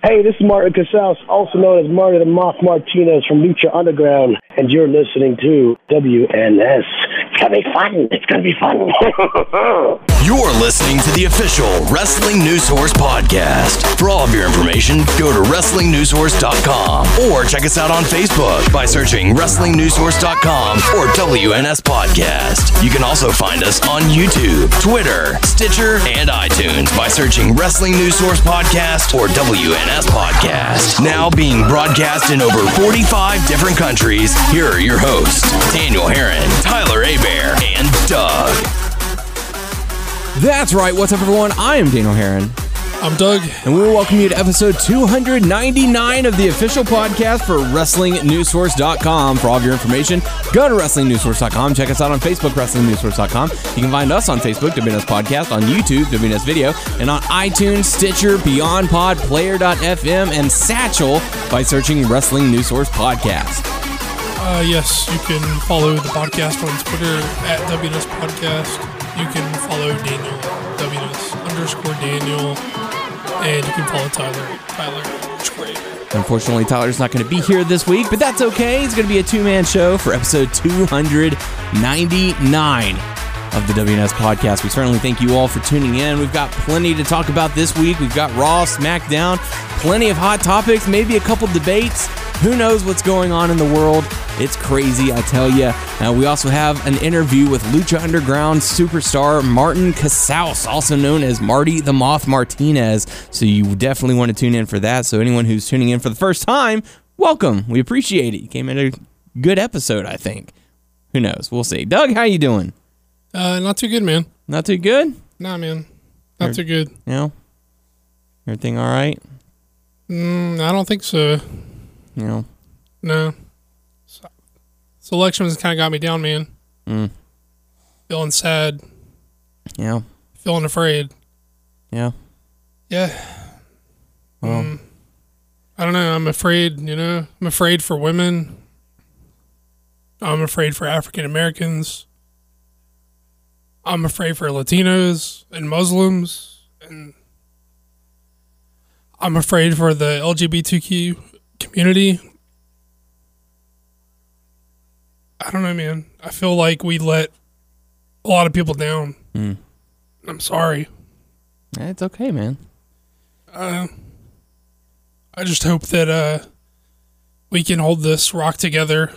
Hey, this is Martin Casaus, also known as Martin the Moth Martinez from Lucha Underground, and you're listening to WNS. Gonna be fun. It's gonna be fun. You're listening to the official Wrestling News Source podcast. For all of your information, go to WrestlingNewsSource.com or check us out on Facebook by searching WrestlingNewsSource.com or WNS Podcast. You can also find us on YouTube, Twitter, Stitcher, and iTunes by searching Wrestling News Source Podcast or WNS Podcast. Now being broadcast in over 45 different countries, here are your hosts, Daniel Herron, Tyler Abear, and Doug. That's right. What's up, everyone? I am Daniel Herron, I'm Doug. and we will welcome you to episode 299 of the official podcast for WrestlingNewsSource.com. For all of your information, go to WrestlingNewsSource.com. Check us out on Facebook, WrestlingNewsSource.com. You can find us on Facebook, WNS Podcast, on YouTube, WNS Video, and on iTunes, Stitcher, Beyond Pod, Player.fm, and Satchel by searching Wrestling News Source Podcast. Uh, yes, you can follow the podcast on Twitter at WNS Podcast. You can follow Daniel WNS underscore Daniel, and you can follow Tyler Tyler underscore. Unfortunately, Tyler's not going to be here this week, but that's okay. It's going to be a two man show for episode 299 of the WNS podcast. We certainly thank you all for tuning in. We've got plenty to talk about this week. We've got Raw, SmackDown, plenty of hot topics, maybe a couple debates. Who knows what's going on in the world? It's crazy, I tell you. Uh, we also have an interview with Lucha Underground superstar Martin Casaus, also known as Marty the Moth Martinez. So you definitely want to tune in for that. So anyone who's tuning in for the first time, welcome. We appreciate it. You came in a good episode, I think. Who knows? We'll see. Doug, how you doing? Uh, not too good, man. Not too good? Nah, man, not too good. You know? Everything all right? Mm, I don't think so. You know? No. Has kind of got me down, man. Mm. Feeling sad. Yeah. Feeling afraid. Yeah. Yeah. Well, Mm. I don't know. I'm afraid, you know, I'm afraid for women. I'm afraid for African Americans. I'm afraid for Latinos and Muslims. And I'm afraid for the LGBTQ community. I don't know, man. I feel like we let a lot of people down. Mm. I'm sorry. it's okay, man. Uh, I just hope that uh, we can hold this rock together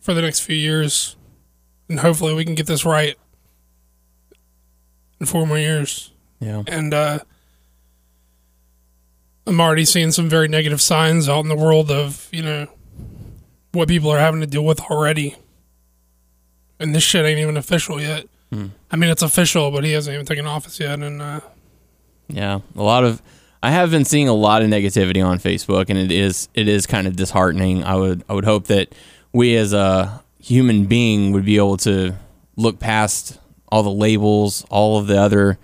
for the next few years, and hopefully we can get this right in four more years. Yeah. And uh, I'm already seeing some very negative signs out in the world of you know what people are having to deal with already, and this shit ain't even official yet. Hmm. I mean, it's official, but he hasn't even taken office yet, and. Uh, Yeah, a lot of I have been seeing a lot of negativity on Facebook, and it is it is kind of disheartening. I would I would hope that we as a human being would be able to look past all the labels, all of the other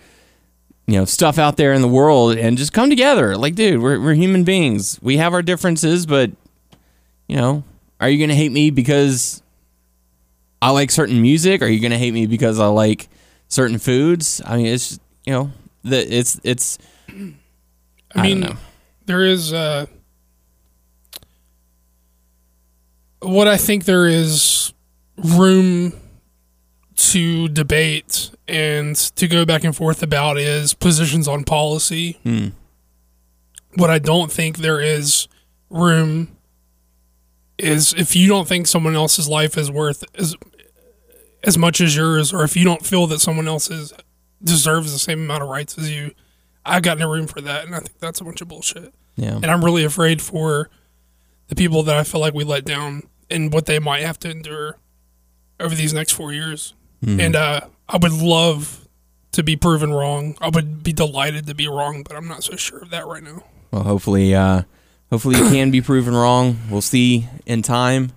you know stuff out there in the world, and just come together. Like, dude, we're we're human beings. We have our differences, but you know, are you gonna hate me because I like certain music? Are you gonna hate me because I like certain foods? I mean, it's you know the it's it's. I I don't mean, know. there is uh, what I think there is room to debate and to go back and forth about is positions on policy. Hmm. What I don't think there is room is if you don't think someone else's life is worth as as much as yours, or if you don't feel that someone else's deserves the same amount of rights as you, I've got no room for that, and I think that's a bunch of bullshit. Yeah. And I'm really afraid for the people that I feel like we let down and what they might have to endure over these next four years. Mhm. And uh, I would love to be proven wrong. I would be delighted to be wrong, but I'm not so sure of that right now. Well, hopefully, uh, hopefully you can be proven wrong. We'll see in time.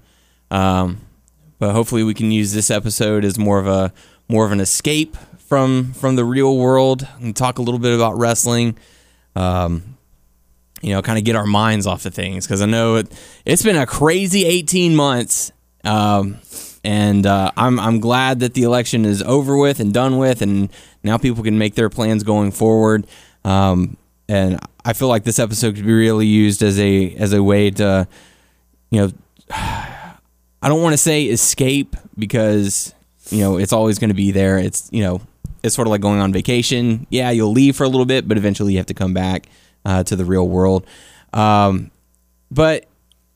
Um, but hopefully, we can use this episode as more of a more of an escape from from the real world and talk a little bit about wrestling. Um, you know, kind of get our minds off of things because I know it, it's been a crazy 18 months. Um, and uh, I'm I'm glad that the election is over with and done with, and now people can make their plans going forward. Um, and I feel like this episode could be really used as a as a way to, you know, I don't want to say escape because you know it's always going to be there. It's you know it's sort of like going on vacation. Yeah, you'll leave for a little bit, but eventually you have to come back uh, to the real world. Um, but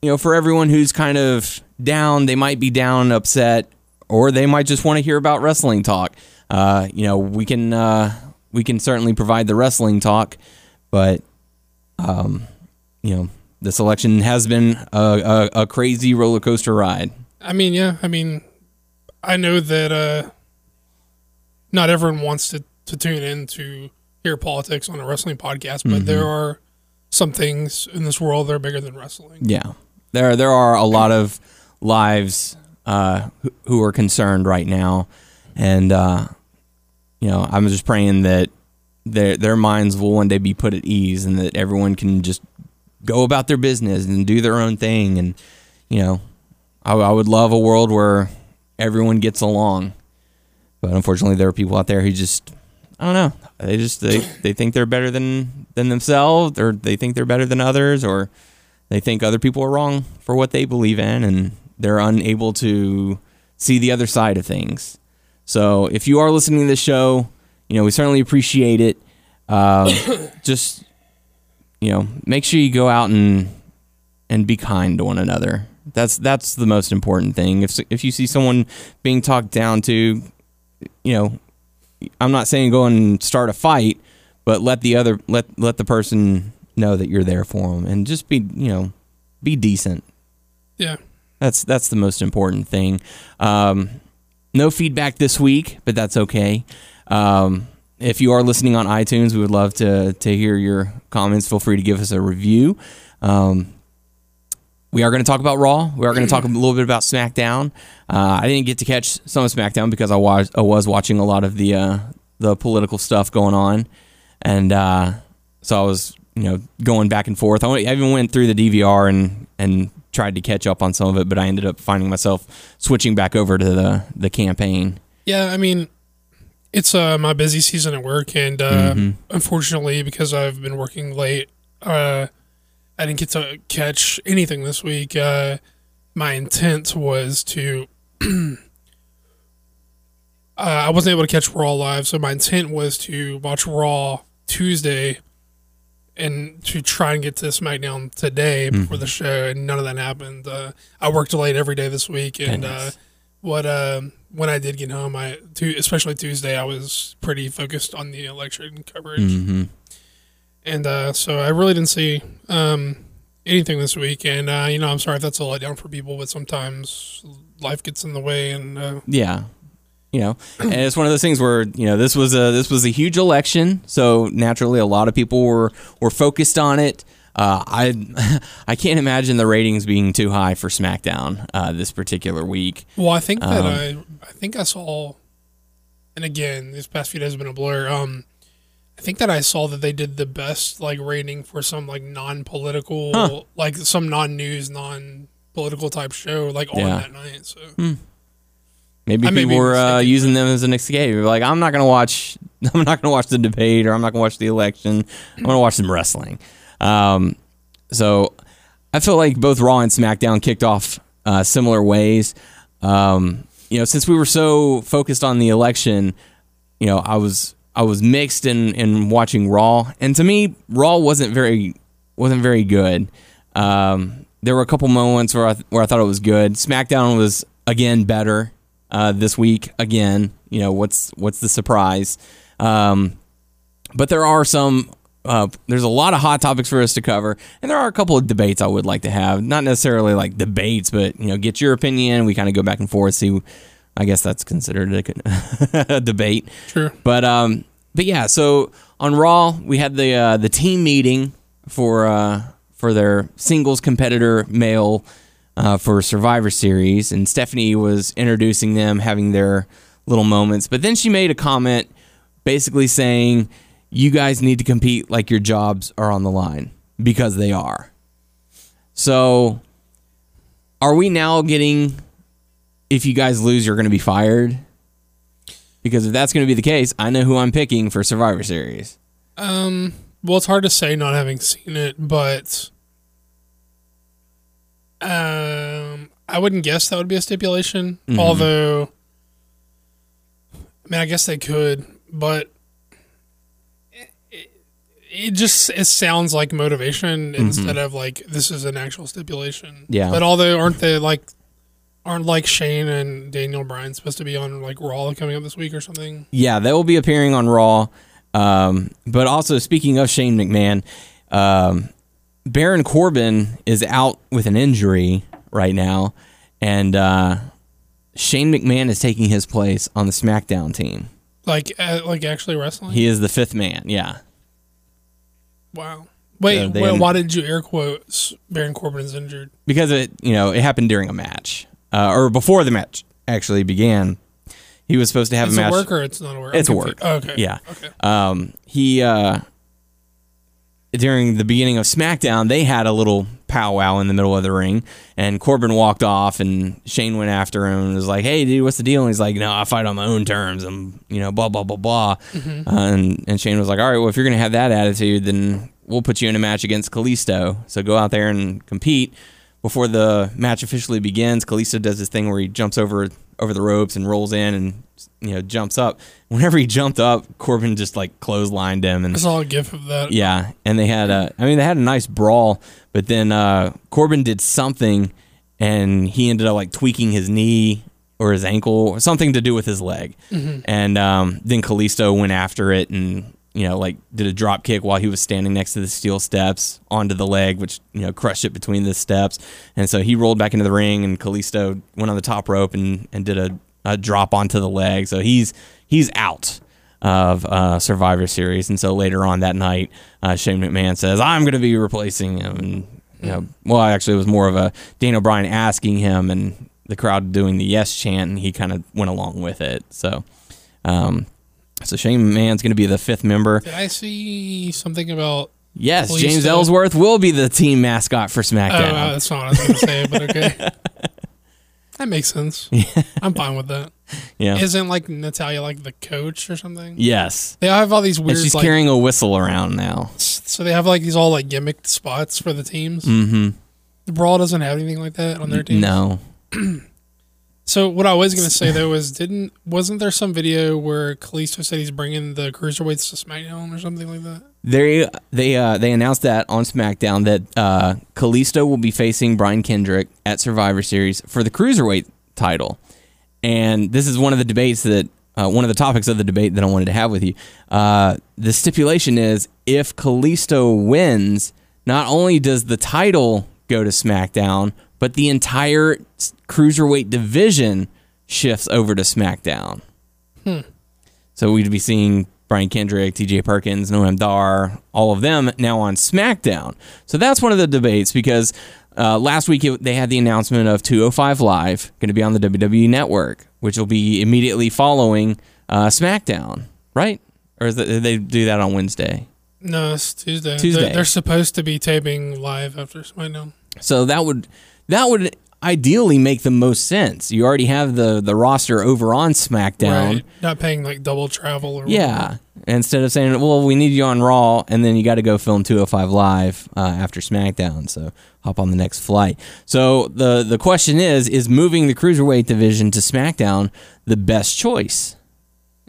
you know, for everyone who's kind of down, they might be down, upset, or they might just want to hear about wrestling talk. Uh, you know, we can uh, we can certainly provide the wrestling talk, but um, you know, this election has been a, a, a crazy roller coaster ride. I mean, yeah. I mean, I know that uh, not everyone wants to, to tune in to hear politics on a wrestling podcast, but there are some things in this world that are bigger than wrestling. Yeah, there there are a lot of lives uh, who, who are concerned right now, and uh, you know I'm just praying that their their minds will one day be put at ease, and that everyone can just go about their business and do their own thing, and you know I, I would love a world where everyone gets along, but unfortunately there are people out there who just I don't know. They just they, they think they're better than than themselves, or they think they're better than others, or they think other people are wrong for what they believe in, and they're unable to see the other side of things. So if you are listening to this show, you know we certainly appreciate it. Um, just you know, make sure you go out and and be kind to one another. That's that's the most important thing. If if you see someone being talked down to, you know, I'm not saying go and start a fight, but let the other let let the person know that you're there for them and just be you know be decent. Yeah. That's that's the most important thing. Um, no feedback this week, but that's okay. Um, if you are listening on iTunes, we would love to to hear your comments. Feel free to give us a review. Um, we are going to talk about Raw. We are going to talk a little bit about SmackDown. Uh, I didn't get to catch some of SmackDown because I was I was watching a lot of the uh, the political stuff going on, and uh, so I was you know going back and forth. I, even went through the DVR and and tried to catch up on some of it, but I ended up finding myself switching back over to the the campaign. Yeah, I mean, it's uh, my busy season at work, and uh, unfortunately, because I've been working late, uh, I didn't get to catch anything this week. Uh, my intent was to. uh, I wasn't able to catch Raw live, so my intent was to watch Raw Tuesday and to try and get to SmackDown today before the show, and none of that happened. Uh, I worked late every day this week, and uh, what um when I did get home, I tu- especially Tuesday, I was pretty focused on the election coverage, Mm-hmm. and uh, so I really didn't see um, anything this week. And uh, you know, I'm sorry if that's a letdown for people, but sometimes life gets in the way, and uh, Yeah. You know, and it's one of those things where you know this was a this was a huge election, so naturally a lot of people were were focused on it. Uh, I I can't imagine the ratings being too high for SmackDown uh, this particular week. well, I think that Um, I I think I saw, and again, these past few days have been a blur. Um, I think that I saw that they did the best like rating for some like non-political, Huh. like some non-news, non-political type show, like on Yeah. that night. So. Maybe I people were uh, using them as an escape. Like I'm not gonna watch I'm not gonna watch the debate or I'm not gonna watch the election. I'm gonna watch some wrestling. Um, so I feel like both Raw and SmackDown kicked off uh, similar ways. Um, you know, since we were so focused on the election, you know, I was I was mixed in in watching Raw, and to me, Raw wasn't very wasn't very good. Um, there were a couple moments where I where I thought it was good. SmackDown was again better uh, this week. Again, you know what's what's the surprise? Um, but there are some. Uh, there's a lot of hot topics for us to cover, and there are a couple of debates I would like to have. Not necessarily like debates, but you know, get your opinion. We kind of go back and forth. See, I guess that's considered a, a debate. Sure. But um, but yeah. So on Raw, we had the uh, the team meeting for uh, for their singles competitor male uh, for Survivor Series, and Stephanie was introducing them, having their little moments. But then she made a comment, basically saying, "You guys need to compete like your jobs are on the line because they are." So, are we now getting? If you guys lose, you're going to be fired. Because if that's going to be the case, I know who I'm picking for Survivor Series. Um, well, it's hard to say not having seen it, but um, I wouldn't guess that would be a stipulation. Mm-hmm. Although, I mean, I guess they could, but it, it just it sounds like motivation instead of like this is an actual stipulation. Mm-hmm. Yeah. But although aren't they like aren't like Shane and Daniel Bryan supposed to be on like Raw coming up this week or something? Yeah, they will be appearing on Raw. Um, but also, speaking of Shane McMahon, um, Baron Corbin is out with an injury right now, and uh, Shane McMahon is taking his place on the SmackDown team. Like uh, like actually wrestling? He is the fifth man. Yeah, Wow. Wait, they- wait, why did you air quotes Baron Corbin is injured? because it you know it happened during a match uh, or before the match actually began. He was supposed to have It's a a match. work or it's not a work? It's a I'm work. confused. Okay. Yeah. Okay. Um, he uh, during the beginning of SmackDown, they had a little powwow in the middle of the ring, and Corbin walked off, and Shane went after him and was like, "Hey, dude, what's the deal?" And he's like, "No, I fight on my own terms. I'm, you know, blah blah blah blah." Mm-hmm. Uh, and and Shane was like, "All right, well, if you're gonna have that attitude, then we'll put you in a match against Kalisto. So go out there and compete." Before the match officially begins, Kalisto does this thing where he jumps over over the ropes and rolls in and you know jumps up. Whenever he jumped up, Corbin just like clotheslined him and I saw a gif of that. yeah, and they had a I mean they had a nice brawl, but then uh, Corbin did something and he ended up like tweaking his knee or his ankle or something to do with his leg. And um, then Kalisto went after it and you know like did a drop kick while he was standing next to the steel steps onto the leg which you know crushed it between the steps. And so he rolled back into the ring and Kalisto went on the top rope and and did a, a drop onto the leg. So he's he's out of uh, Survivor Series, and so later on that night, uh, Shane McMahon says, "I'm going to be replacing him." And you know, well, actually, it was more of a Daniel Bryan asking him, and the crowd doing the yes chant, and he kind of went along with it. So, um, so Shane McMahon's going to be the fifth member. Did I see something about? Yes, James. Ellsworth will be the team mascot for Oh, SmackDown. uh, that's not what I was going to say, but okay. That makes sense. I'm fine with that. yeah. Isn't like Natalya like the coach or something? yes. They have all these And weird. she's like, carrying a whistle around now. so they have like these all like gimmicked spots for the teams. Mm-hmm. The Brawl doesn't have anything like that on their team. No. So what I was gonna say though was didn't wasn't there some video where Kalisto said he's bringing the cruiserweights to SmackDown or something like that? They they uh, they announced that on SmackDown that uh, Kalisto will be facing Brian Kendrick at Survivor Series for the cruiserweight title, and this is one of the debates that uh, one of the topics of the debate that I wanted to have with you. Uh, the stipulation is if Kalisto wins, not only does the title go to SmackDown, but the entire cruiserweight division shifts over to SmackDown. So we'd be seeing Brian Kendrick, TJ Perkins, Noam Dar, all of them now on SmackDown. So that's one of the debates because uh, last week it, they had the announcement of 205 Live going to be on the WWE Network, which will be immediately following uh, SmackDown, right? Or is that, they do that on Wednesday? No, it's Tuesday. Tuesday. They're, they're supposed to be taping live after SmackDown. So that would that would ideally make the most sense. You already have the the roster over on SmackDown. Right. Not paying like double travel or Yeah. Instead of saying, well, we need you on Raw, and then you got to go film 205 Live uh, after SmackDown. So hop on the next flight. So the, the question is is moving the Cruiserweight division to SmackDown the best choice?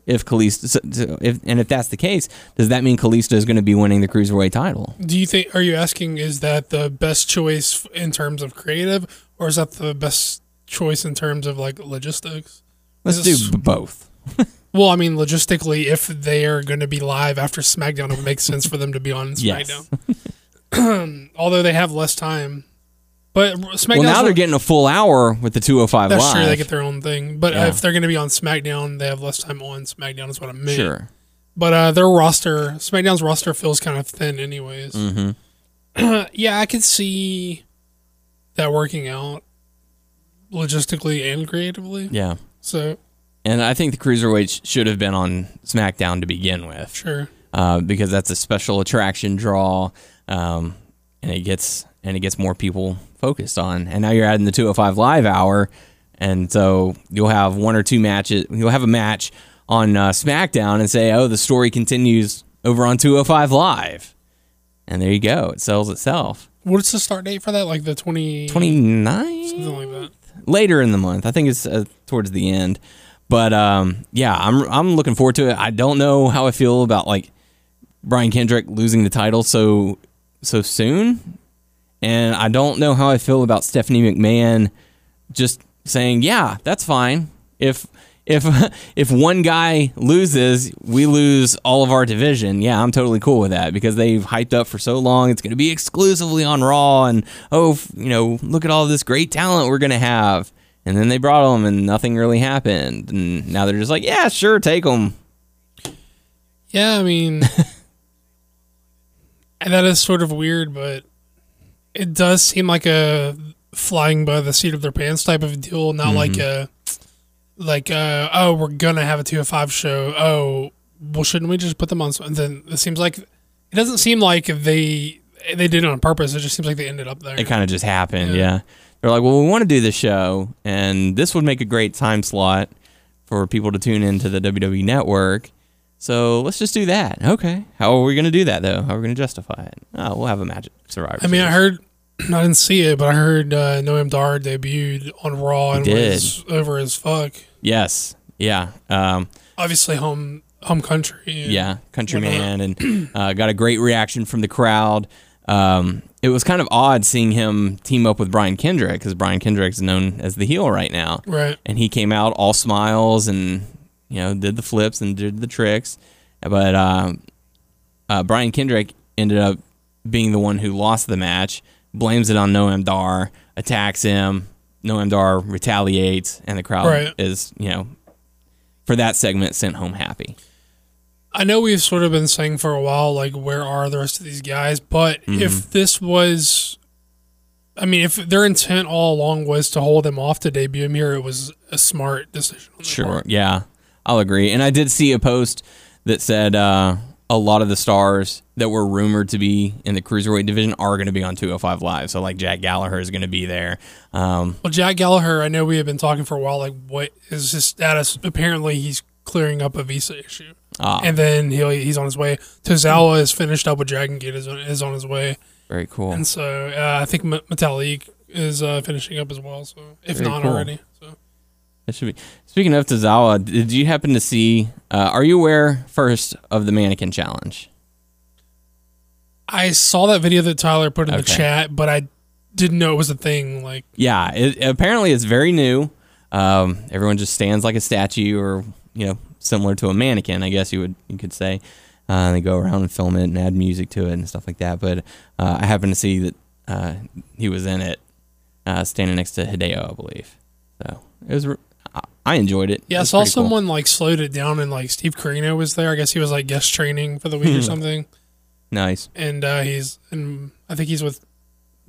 If so if, and if that's the case, does that mean Kalisto is going to be winning the Cruiserweight title? Do you think? Are you asking is that the best choice in terms of creative, or is that the best choice in terms of like logistics? Let's Is do both. Well, I mean, logistically, if they are going to be live after SmackDown, it would make sense for them to be on Yes. SmackDown. Although they have less time, but SmackDown. Well, now they're getting a full hour with the 205 That's Live. true. They get their own thing, but Yeah. if they're going to be on SmackDown, they have less time on SmackDown. Is what I meant. Sure. But uh, their roster, SmackDown's roster feels kind of thin, anyways. Mm-hmm. yeah, I could see that working out logistically and creatively. Yeah. So And I think the Cruiserweights should have been on SmackDown to begin with. sure. uh, because that's a special attraction draw, um, and it gets and it gets more people focused on. And now you're adding the 205 live hour, and so you'll have one or two matches. You'll have a match on uh, SmackDown and say, "Oh, the story continues over on 205 live." and there you go. It sells itself. What's the start date for that? Like the 20, 29 something like that. later in the month. I think it's uh, towards the end. But um, yeah, I'm I'm looking forward to it. I don't know how I feel about like Brian Kendrick losing the title so so soon, and I don't know how I feel about Stephanie McMahon just saying, "Yeah, that's fine." If if if one guy loses, we lose all of our division. Yeah, I'm totally cool with that because they've hyped up for so long. It's going to be exclusively on Raw, and oh, you know, look at all this great talent we're going to have. And then they brought them, and nothing really happened. And now they're just like, yeah, sure, take them. Yeah, I mean, and that is sort of weird, but it does seem like a flying by the seat of their pants type of deal, not like a like uh oh we're gonna have a two of five show. Oh, well, shouldn't we just put them on? And then it seems like it doesn't seem like they they did it on purpose. It just seems like they ended up there. It kind of just happened. Yeah. Yeah. They're like, well, we want to do this show, and this would make a great time slot for people to tune into the WWE network. So let's just do that. Okay. How are we going to do that, though? How are we going to justify it? Oh, we'll have a Magic Survivor. I mean, I heard. I didn't see it, but I heard uh, Noam Dar debuted on Raw and was over as fuck. Yes. Yeah. Um, Obviously, home home country. yeah. Countryman, and uh, got a great reaction from the crowd. Um, it was kind of odd seeing him team up with Brian Kendrick because Brian Kendrick's known as the heel right now. Right. and he came out all smiles and you know did the flips and did the tricks but um, uh, brian kendrick ended up being the one who lost the match blames it on noam dar attacks him noam dar retaliates and the crowd Right. is you know for that segment sent home happy I know we've sort of been saying for a while, like, where are the rest of these guys? But Mm-hmm. if this was, I mean, if their intent all along was to hold him off to debut him here, it was a smart decision. on Sure. part. Yeah, I'll agree. And I did see a post that said uh, a lot of the stars that were rumored to be in the cruiserweight division are going to be on 205 Live. So like Jack Gallagher is going to be there. Um, Well, Jack Gallagher, I know we have been talking for a while. Like, what is his status? Apparently, he's clearing up a visa issue, ah, and then he'll he's on his way. Tozawa is finished up with Dragon Gate is on, is on his way, very cool. and so uh, I think M- Metalik is uh, finishing up as well. So if Very not cool. already. That should be. Speaking of Tozawa, did you happen to see? Uh, are you aware first of the mannequin challenge? I saw that video that Tyler put in the chat, but I didn't know it was a thing. Like, Yeah, it, apparently it's very new. Um, everyone just stands like a statue, or you know, similar to a mannequin, I guess you would you could say. Uh, and they go around and film it and add music to it and stuff like that. But uh, I happened to see that uh, he was in it, uh, standing next to Hideo, I believe. So it was. re- I- enjoyed it. yeah, It I saw pretty cool. someone like slowed it down, and like Steve Corino was there. I guess he was like guest training for the week or something. nice. And uh, he's, and I think he's with,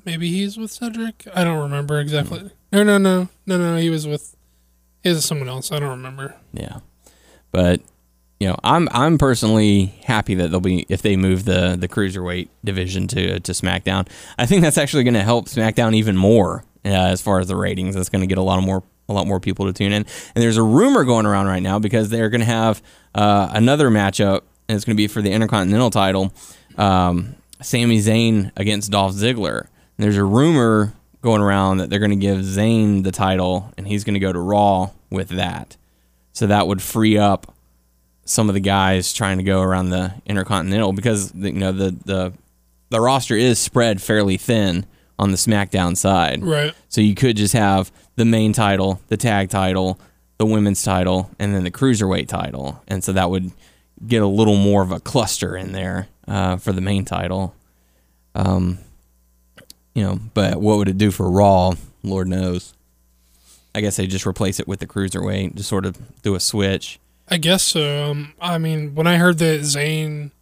maybe he's with Cedric. I don't remember exactly. Hmm. No, no, no, no, no. He was with, he was with someone else. I don't remember. Yeah, but you know, I'm I'm personally happy that they'll be if they move the the cruiserweight division to to SmackDown. I think that's actually going to help SmackDown even more uh, as far as the ratings. That's going to get a lot of more a lot more people to tune in. And there's a rumor going around right now because they're going to have uh, another matchup, and it's going to be for the Intercontinental title. Um, Sami Zayn against Dolph Ziggler. And there's a rumor going around that they're going to give Zayn the title, and he's going to go to Raw with that. So that would free up some of the guys trying to go around the Intercontinental because you know the the the roster is spread fairly thin on the SmackDown side. Right. So you could just have the main title, the tag title, the women's title, and then the cruiserweight title, and so that would get a little more of a cluster in there uh, for the main title. Um, you know, but what would it do for Raw? Lord knows. I guess they just replace it with the cruiserweight, just sort of do a switch. I guess so. Um, I mean, when I heard that Zayn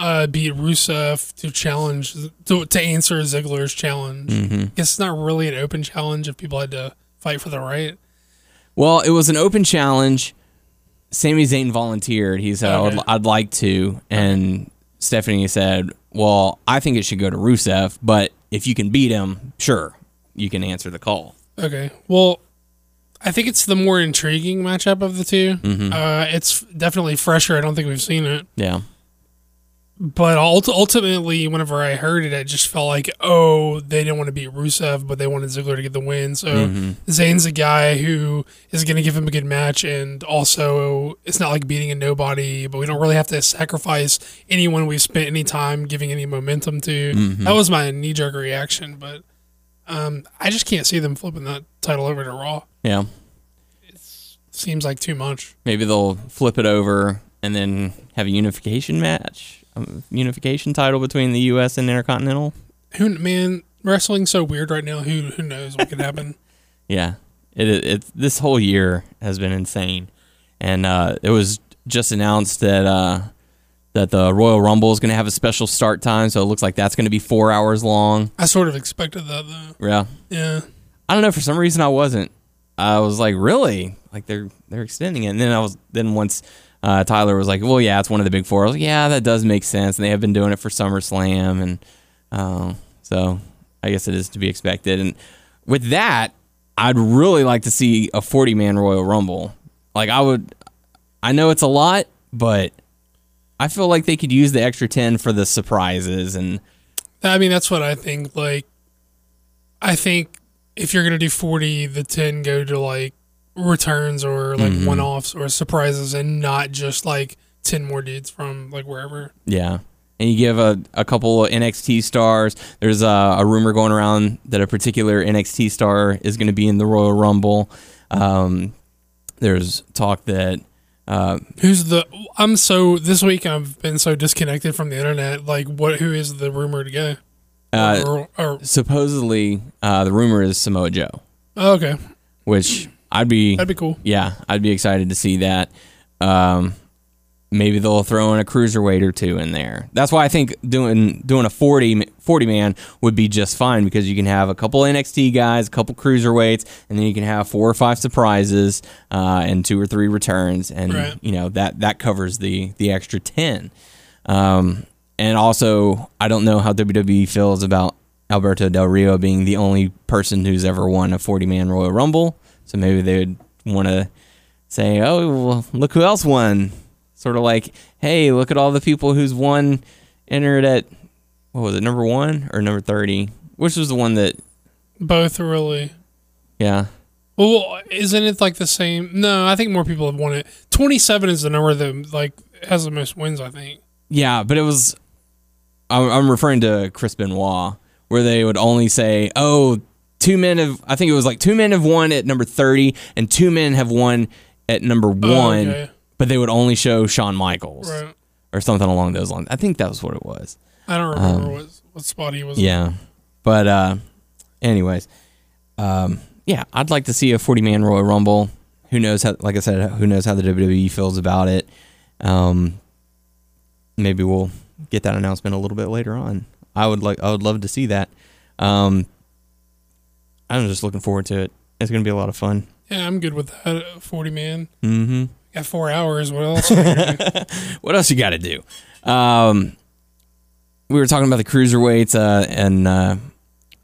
uh, beat Rusev to challenge to, to answer Ziggler's challenge, Mm-hmm. I guess it's not really an open challenge if people had to fight for the right. Well, it was an open challenge. Sami Zayn volunteered. He said, Okay. I'd, "I'd like to," and Stephanie said, "Well, I think it should go to Rusev, but if you can beat him, sure, you can answer the call." Okay. Well, I think it's the more intriguing matchup of the 2 Mm-hmm. Uh, it's definitely fresher. I don't think we've seen it, Yeah, but ultimately, whenever I heard it, it just felt like, oh, they didn't want to beat Rusev, but they wanted Ziggler to get the win. So Mm-hmm. Zayn's a guy who is going to give him a good match, and also it's not like beating a nobody, but we don't really have to sacrifice anyone we've spent any time giving any momentum to. Mm-hmm. That was my knee jerk reaction, but um, I just can't see them flipping that title over to Raw. Yeah. It seems like too much. Maybe they'll flip it over and then have a unification match, unification title between the U.S. and Intercontinental. Who man, wrestling's so weird right now. Who who knows what could happen? Yeah, it, it, it this whole year has been insane, and uh, it was just announced that uh, that the Royal Rumble is going to have a special start time, so it looks like that's going to be four hours long. I sort of expected that though. Yeah, Yeah. I don't know. For some reason, I wasn't. I was like, really? Like they're they're extending it, and then I was then once. Uh, Tyler was like, "Well, yeah, it's one of the big four. I was like, "Yeah, that does make sense." And they have been doing it for SummerSlam, and uh, so I guess it is to be expected. And with that, I'd really like to see a forty-man Royal Rumble. Like I would, I know it's a lot, but I feel like they could use the extra ten for the surprises and I mean, that's what I think. Like, I think if you're gonna do forty, the ten go to like returns or like Mm-hmm. one offs or surprises, and not just like ten more dudes from like wherever. Yeah. And you give a, a couple of NXT stars. There's a, a rumor going around that a particular NXT star is going to be in the Royal Rumble. Um, there's talk that uh, Who's the? I'm so this week I've been so disconnected from the internet. Like, what? Who is the rumor to go? uh, or, or, supposedly uh, the rumor is Samoa Joe, oh, okay, which I'd be, that'd be cool. yeah, I'd be excited to see that. Um, maybe they'll throw in a cruiserweight or two in there. That's why I think doing doing a 40, 40 man would be just fine because you can have a couple NXT guys, a couple cruiserweights, and then you can have four or five surprises uh, and two or three returns, and Right. you know that that covers the the extra ten. Um, and also, I don't know how WWE feels about Alberto Del Rio being the only person who's ever won a 40 man Royal Rumble. So maybe they would want to say, oh, well, look who else won. Sort of like, hey, look at all the people who's won entered at, what was it, number one or number 30? Which was the one that, Both really. yeah. Well, isn't it like the same? No, I think more people have won it. Twenty-seven is the number that like has the most wins. I think. Yeah, but it was, I'm, I'm referring to Chris Benoit, where they would only say, oh, two men have, I think it was like two men have won at number 30 and two men have won at number one, Oh, okay. but they would only show Shawn Michaels Right. or something along those lines. I think that was what it was. I don't remember what what spot he was. in. Um, Yeah. But, uh, anyways, um, yeah, I'd like to see a 40 man Royal Rumble. Who knows how, like I said, who knows how the WWE feels about it. Um, maybe we'll get that announcement a little bit later on. I would like, I would love to see that. Um, I'm just looking forward to it. It's going to be a lot of fun. Yeah, I'm good with that. uh, Forty man. Mm-hmm. Got four hours. What else? are you gonna do? what else you got to do? Um, we were talking about the cruiserweights, uh, and uh,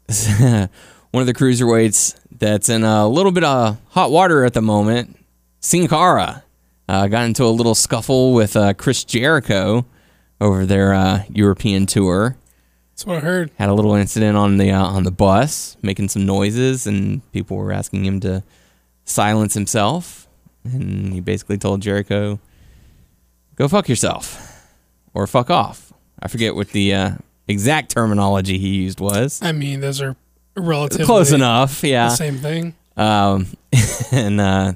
one of the cruiserweights that's in a little bit of hot water at the moment, Sin Cara, uh, got into a little scuffle with uh, Chris Jericho over their uh, European tour. That's what I heard. Had a little incident on the uh, on the bus, making some noises, and people were asking him to silence himself. And he basically told Jericho, "Go fuck yourself." or fuck off. I forget what the uh, exact terminology he used was. I mean, those are relatively Close enough, The yeah. same thing. Um, and uh,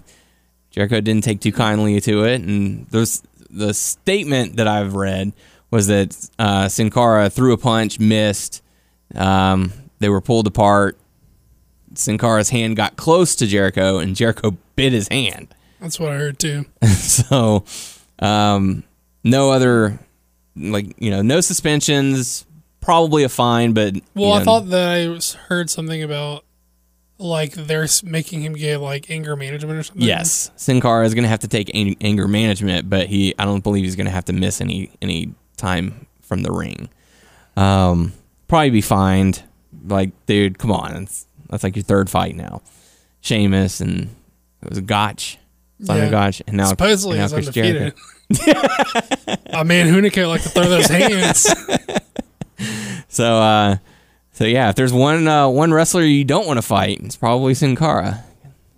Jericho didn't take too kindly to it. And there's the statement that I've read was that uh, Sin Cara threw a punch, missed. Um, they were pulled apart. Sin Cara's hand got close to Jericho, and Jericho bit his hand. That's what I heard too. so um, no other like you know no suspensions probably a fine but Well, you I thought that I heard something about like they're making him get like anger management or something. yes sin cara is going to have to take anger management but he i don't believe he's going to have to miss any any time from the ring um probably be fined like dude come on it's, that's like your third fight now Sheamus and it was a gotch Simon Yeah. Gotch and now Supposedly and now Chris undefeated. Jericho. A man Hunico like to throw those hands. So, uh, so yeah, if there's one uh, one wrestler you don't want to fight, it's probably Sin Cara.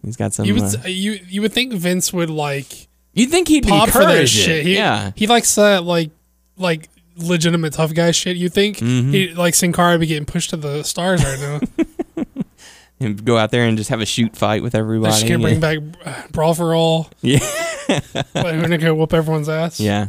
He's got some. You uh, would you you would think Vince would like you'd think he'd pop for encourage that it. shit. He, yeah, he likes that like like legitimate tough guy shit. You think Mm-hmm. he like Sin Cara be getting pushed to the stars right now? and go out there and just have a shoot fight with everybody. just can't bring back uh, brawl for all. Yeah. Let Hunico whoop everyone's ass. Yeah.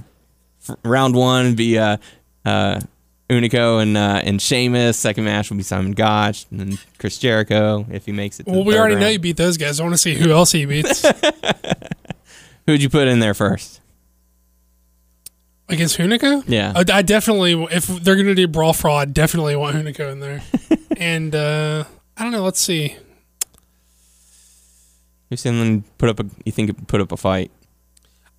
F- round one be uh, uh, Hunico and uh, and Sheamus. Second match will be Simon Gotch and then Chris Jericho if he makes it. To Well, we already know you beat those guys. I want to see who else he beats Who'd you put in there first? Against Hunico. Yeah. I, I definitely, if they're gonna do brawl Fraud, definitely want Hunico in there. and uh, I don't know. Let's see. Who's someone put up a? You think put up a fight?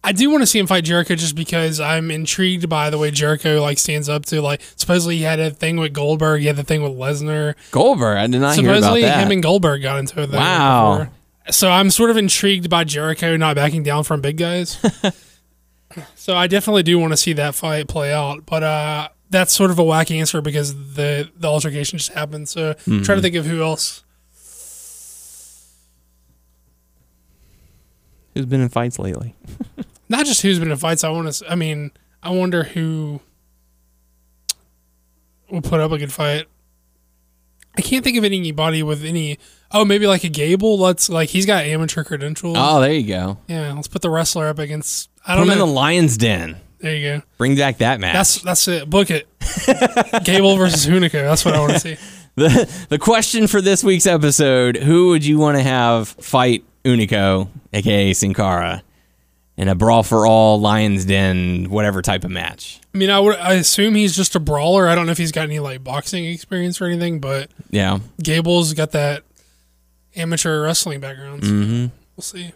I do want to see him fight Jericho just because I'm intrigued by the way Jericho like stands up to like supposedly he had a thing with Goldberg, he had the thing with Lesnar. Goldberg. I did not hear about Supposedly that. him and Goldberg got into it. Wow. Before. So I'm sort of intrigued by Jericho not backing down from big guys. so I definitely do want to see that fight play out, but uh, that's sort of a wacky answer because the the altercation just happened. So Mm-hmm. try to think of who else. Who's been in fights lately? Not just who's been in fights. I want to. I mean, I wonder who will put up a good fight. I can't think of anybody with any. Oh, maybe like a Gable. Let's like he's got amateur credentials. Oh, there you go. Yeah, let's put the wrestler up against. I Put don't him in the. Lion's Den. there you go. Bring back that match. That's that's it. Book it. Gable versus Hunico. That's what I want to see. the the question for this week's episode: Who would you want to have fight Hunico, aka Sin Cara, in a brawl for all, Lions Den, whatever type of match? I mean, I would. I assume he's just a brawler. I don't know if he's got any like boxing experience or anything, but Yeah, Gable's got that amateur wrestling background. So Mm-hmm. We'll see.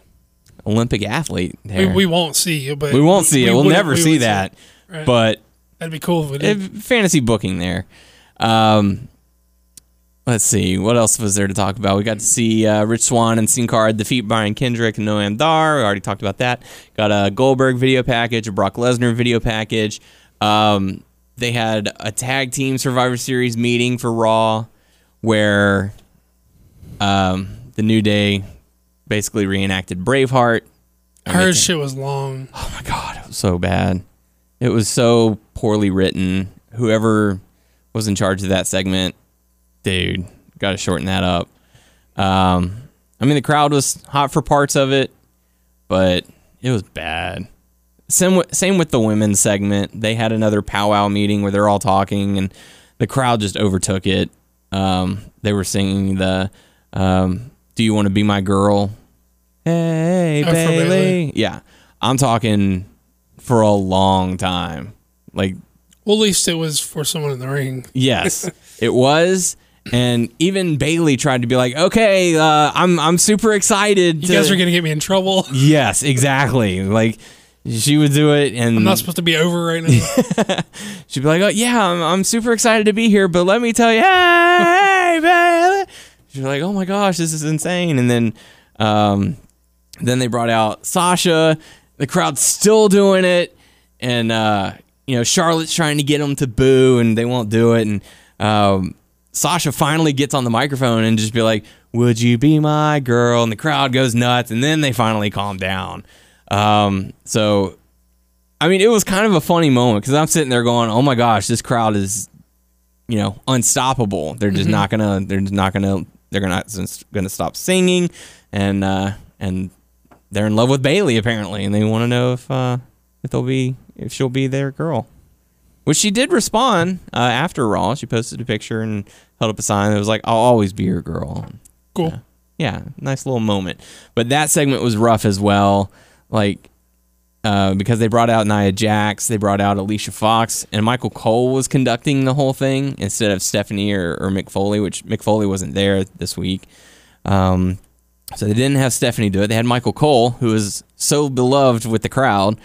Olympic athlete. We, There. we won't see it, but We won't see it. We'll would- never we see that. it. Right. But That'd be cool if we did. fantasy booking there. Um, let's see what else was there to talk about. We got to see uh, Rich Swann and Sin Cara defeat Brian Kendrick and Noam Dar. We already talked about that. Got a Goldberg video package, a Brock Lesnar video package. Um, they had a tag team Survivor Series meeting for Raw, where um, the New Day basically reenacted Braveheart. Her shit was long. Oh my god, it was so bad. It was so poorly written. Whoever was in charge of that segment, dude, got to shorten that up. Um, I mean, the crowd was hot for parts of it, but it was bad. Same with, same with the women's segment. They had another powwow meeting where they're all talking, and the crowd just overtook it. Um, they were singing the um, "Do you want to be my girl?" Hey, Bayley. Bayley. Yeah, I'm talking for a long time. Like, Well, at least it was for someone in the ring. yes, it was. And even Bayley tried to be like, "Okay, uh, I'm I'm super excited." You to- guys are gonna get me in trouble. Yes, exactly. Like she would do it, and I'm not supposed to be over right now. she'd be like, "Oh yeah, I'm, I'm super excited to be here, but let me tell you, hey, Bayley." She's like, "Oh my gosh, this is insane!" And then, um, then they brought out Sasha. The crowd's still doing it, and uh, you know Charlotte's trying to get them to boo, and they won't do it. And um, Sasha finally gets on the microphone and just be like, "Would you be my girl?" And the crowd goes nuts, and then they finally calm down. Um, so I mean, it was kind of a funny moment because I'm sitting there going, "Oh my gosh, this crowd is, you know, unstoppable. They're just not gonna. They're just not gonna. They're gonna gonna stop singing, and uh, and they're in love with Bayley apparently, and they want to know if uh, if they'll be if she'll be their girl." Which she did respond uh, after Raw. She posted a picture and held up a sign that was like, "I'll always be your girl." Cool. yeah, nice little moment. But that segment was rough as well, like uh, because they brought out Nia Jax, they brought out Alicia Fox, and Michael Cole was conducting the whole thing instead of Stephanie or, or Mick Foley, which Mick Foley wasn't there this week. Um, so they didn't have Stephanie do it. They had Michael Cole, who is so beloved with the crowd,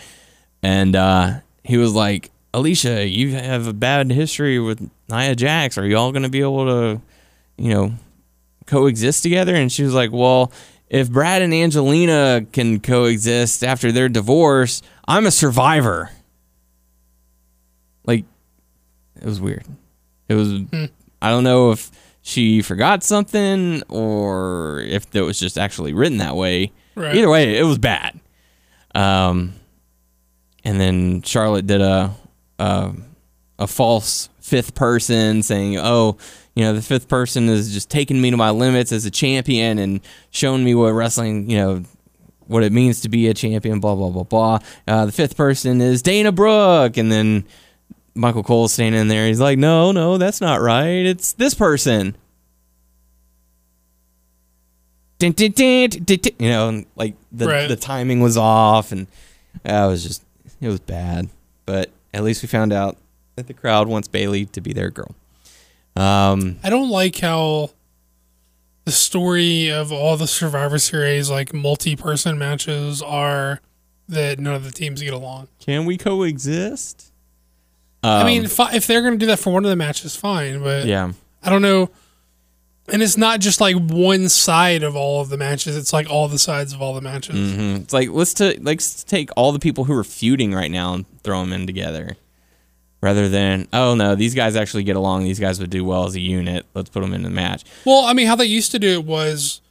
and uh, he was like, "Alicia, you have a bad history with Nia Jax. Are y'all going to be able to, you know, coexist together?" And she was like, "Well, if Brad and Angelina can coexist after their divorce, I'm a survivor. Like, it was weird. It was, I don't know if she forgot something or if it was just actually written that way. Right. Either way, it was bad. Um, and then Charlotte did a, a a false fifth person saying, "Oh, you know, the fifth person is just taking me to my limits as a champion and showing me what wrestling, you know, what it means to be a champion." Blah blah blah blah. Uh, the fifth person is Dana Brooke, and then Michael Cole's standing in there. He's like, "No, no, that's not right. It's this person." Dun, dun, dun. You know, and, like the Right. the timing was off, and uh, it was just it was bad. But at least we found out that the crowd wants Bayley to be their girl. Um, I don't like how the story of all the Survivor Series like multi-person matches are that none of the teams get along. can we coexist? I Um, mean, fi- if they're going to do that for one of the matches, fine. But yeah, I don't know. And it's not just like one side of all of the matches; it's like all the sides of all the matches. Mhm. it's like let's to let's take all the people who are feuding right now and throw them in together, rather than oh no, these guys actually get along. These guys would do well as a unit. Let's put them in the match. Well, I mean, how they used to do it was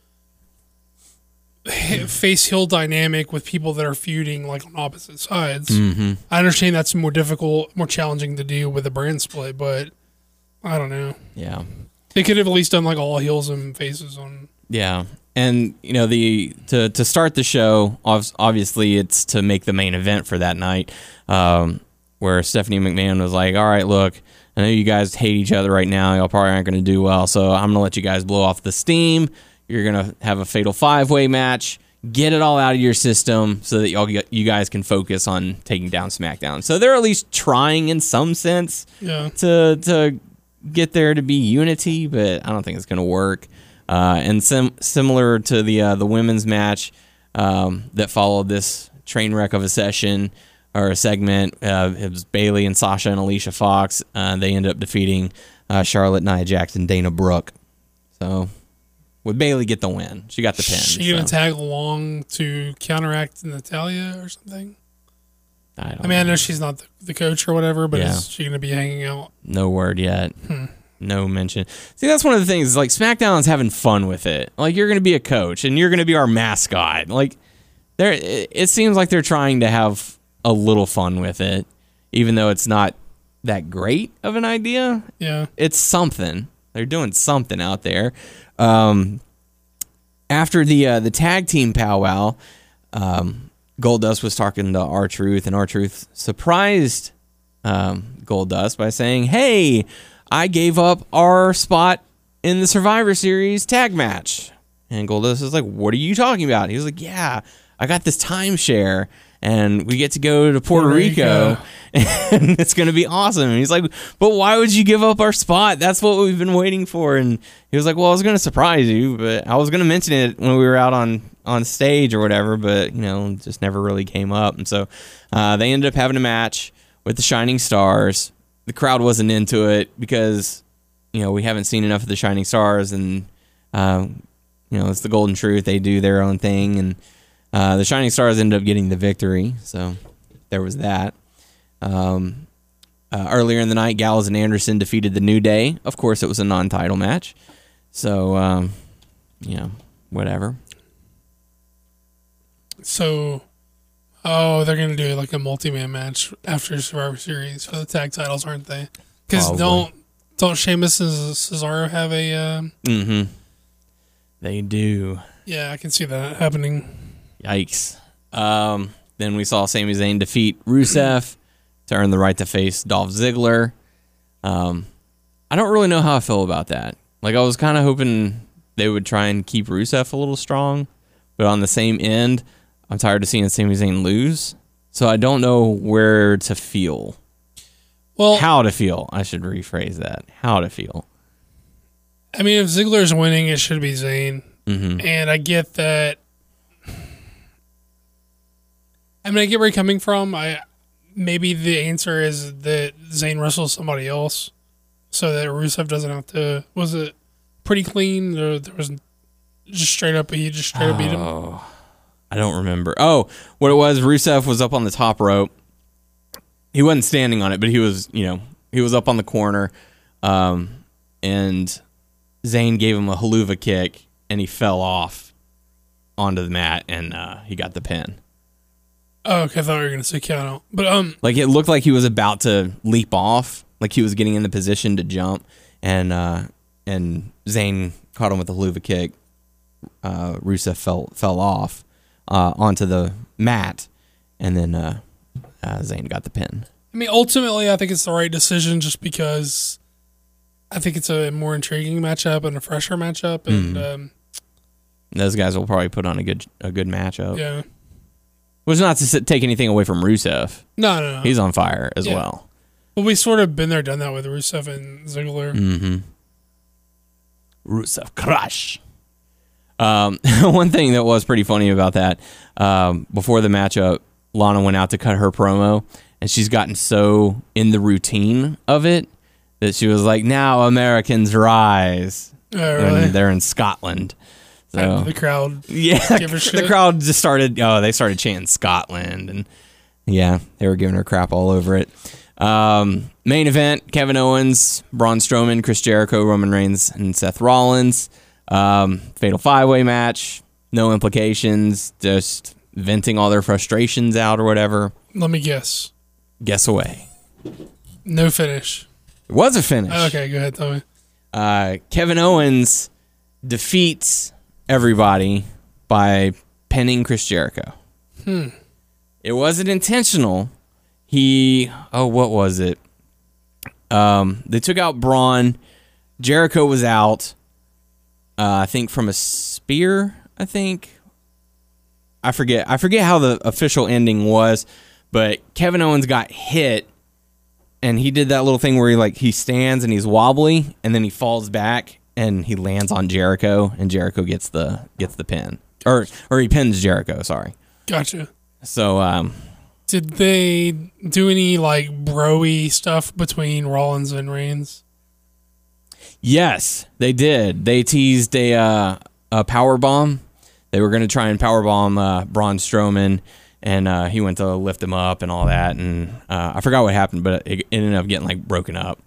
face heel dynamic with people that are feuding like on opposite sides. Mm-hmm. I understand that's more difficult, more challenging to do with a brand split, but I don't know. Yeah. They could have at least done like all heels and faces on. Yeah, and you know the to to start the show, obviously it's to make the main event for that night, um, where Stephanie McMahon was like, "All right, look, I know you guys hate each other right now. Y'all probably aren't going to do well, so I'm going to let you guys blow off the steam. You're going to have a fatal five way match." Get it all out of your system so that y'all get, you guys can focus on taking down SmackDown. So they're at least trying in some sense Yeah. to to get there to be unity, but I don't think it's going to work. Uh, and sim- similar to the uh, the women's match um, that followed this train wreck of a session or a segment, uh, it was Bayley and Sasha and Alicia Fox. Uh, they ended up defeating uh, Charlotte, Nia Jackson, Dana Brooke. So with Bayley get the win, she got the pin. She gonna tag along to counteract Natalya or something. I, don't I mean, I know. know she's not the, the coach or whatever, but Yeah. is she gonna be hanging out? No word yet. Hmm. No mention. See, that's one of the things. is, Like SmackDown's having fun with it. Like you're going to be a coach and you're going to be our mascot. Like there, it it seems like they're trying to have a little fun with it, even though it's not that great of an idea. Yeah. It's something. They're doing something out there. Um, after the uh, the tag team powwow, um, Goldust was talking to R Truth, and R Truth surprised um, Goldust by saying, "Hey, I gave up our spot in the Survivor Series tag match." And Goldust is like, "What are you talking about?" He was like, "Yeah, I got this timeshare." And we get to go to Puerto, Puerto Rico, Rico. and it's going to be awesome. And he's like, "But why would you give up our spot? That's what we've been waiting for." And he was like, "Well, I was going to surprise you, but I was going to mention it when we were out on on stage or whatever, but you know, just never really came up." And so uh, they ended up having a match with the Shining Stars. The crowd wasn't into it because you know we haven't seen enough of the Shining Stars, and uh, you know it's the Golden Truth. They do their own thing, and uh, the Shining Stars ended up getting the victory. So there was that. Um, uh, earlier in the night, Gallows and Anderson defeated the New Day. Of course, it was a non-title match. So, um, you know, whatever. So, oh, they're gonna do like a multi-man match after Survivor Series for the tag titles, aren't they? Because don't don't Sheamus and Cesaro have a? Uh, Mm-hmm. They do. yeah, I can see that happening. Yikes. Um, then we saw Sami Zayn defeat Rusev to earn the right to face Dolph Ziggler. Um, I don't really know how I feel about that. Like, I was kind of hoping they would try and keep Rusev a little strong, but on the same end, I'm tired of seeing Sami Zayn lose. So I don't know where to feel. Well, How to feel. I should rephrase that. How to feel. I mean, if Ziggler's winning, it should be Zayn, hmm and I get that. I mean, I get where you're coming from. I maybe the answer is that Zayn wrestles somebody else, so that Rusev doesn't have to. Was it pretty clean? There, there was just straight up, he just straight up beat him. I don't remember. Oh, what it was, Rusev was up on the top rope. He wasn't standing on it, but he was, you know, he was up on the corner. Um, and Zayn gave him a Helluva Kick and he fell off onto the mat and uh, he got the pin. Oh, okay, I thought you were gonna say count but um, Like it looked like he was about to leap off, like he was getting in the position to jump, and uh, and Zayn caught him with a Helluva Kick. Uh, Rusev fell fell off uh, onto the mat, and then uh, uh, Zayn got the pin. I mean, ultimately, I think it's the right decision just because I think it's a more intriguing matchup and a fresher matchup, and Mm. um, those guys will probably put on a good a good matchup. yeah, Which is not to take anything away from Rusev. no, no, no. He's on fire as Yeah. well. but we sort of been there, done that with Rusev and Ziggler. Mm-hmm. Rusev crush. Um, one thing that was pretty funny about that, um, before the matchup, Lana went out to cut her promo, and she's gotten so in the routine of it that she was like, "Now Americans rise." Oh, really? When they're in Scotland. So the crowd. yeah, the crowd just started. Oh, they started chanting Scotland, and yeah, they were giving her crap all over it. Um, main event: Kevin Owens, Braun Strowman, Chris Jericho, Roman Reigns, and Seth Rollins. Um, fatal five way match. No implications. Just venting all their frustrations out or whatever. Let me guess. Guess away. No finish. It was a finish. Okay, go ahead, tell me. uh, Kevin Owens defeats everybody by pinning Chris Jericho. Hmm. It wasn't intentional. He oh, what was it? Um, they took out Braun. Jericho was out. Uh, I think from a spear. I think. I forget. I forget how the official ending was, but Kevin Owens got hit and he did that little thing where he like he stands and he's wobbly and then he falls back and he lands on Jericho and Jericho gets the gets the pin. Or or he pins Jericho sorry. Gotcha. so um Did they do any like broy stuff between Rollins and Reigns? yes they did. They teased a uh, a power bomb. They were going to try and power bomb uh, Braun Strowman and uh, he went to lift him up and all that and uh, I forgot what happened but it ended up getting like broken up.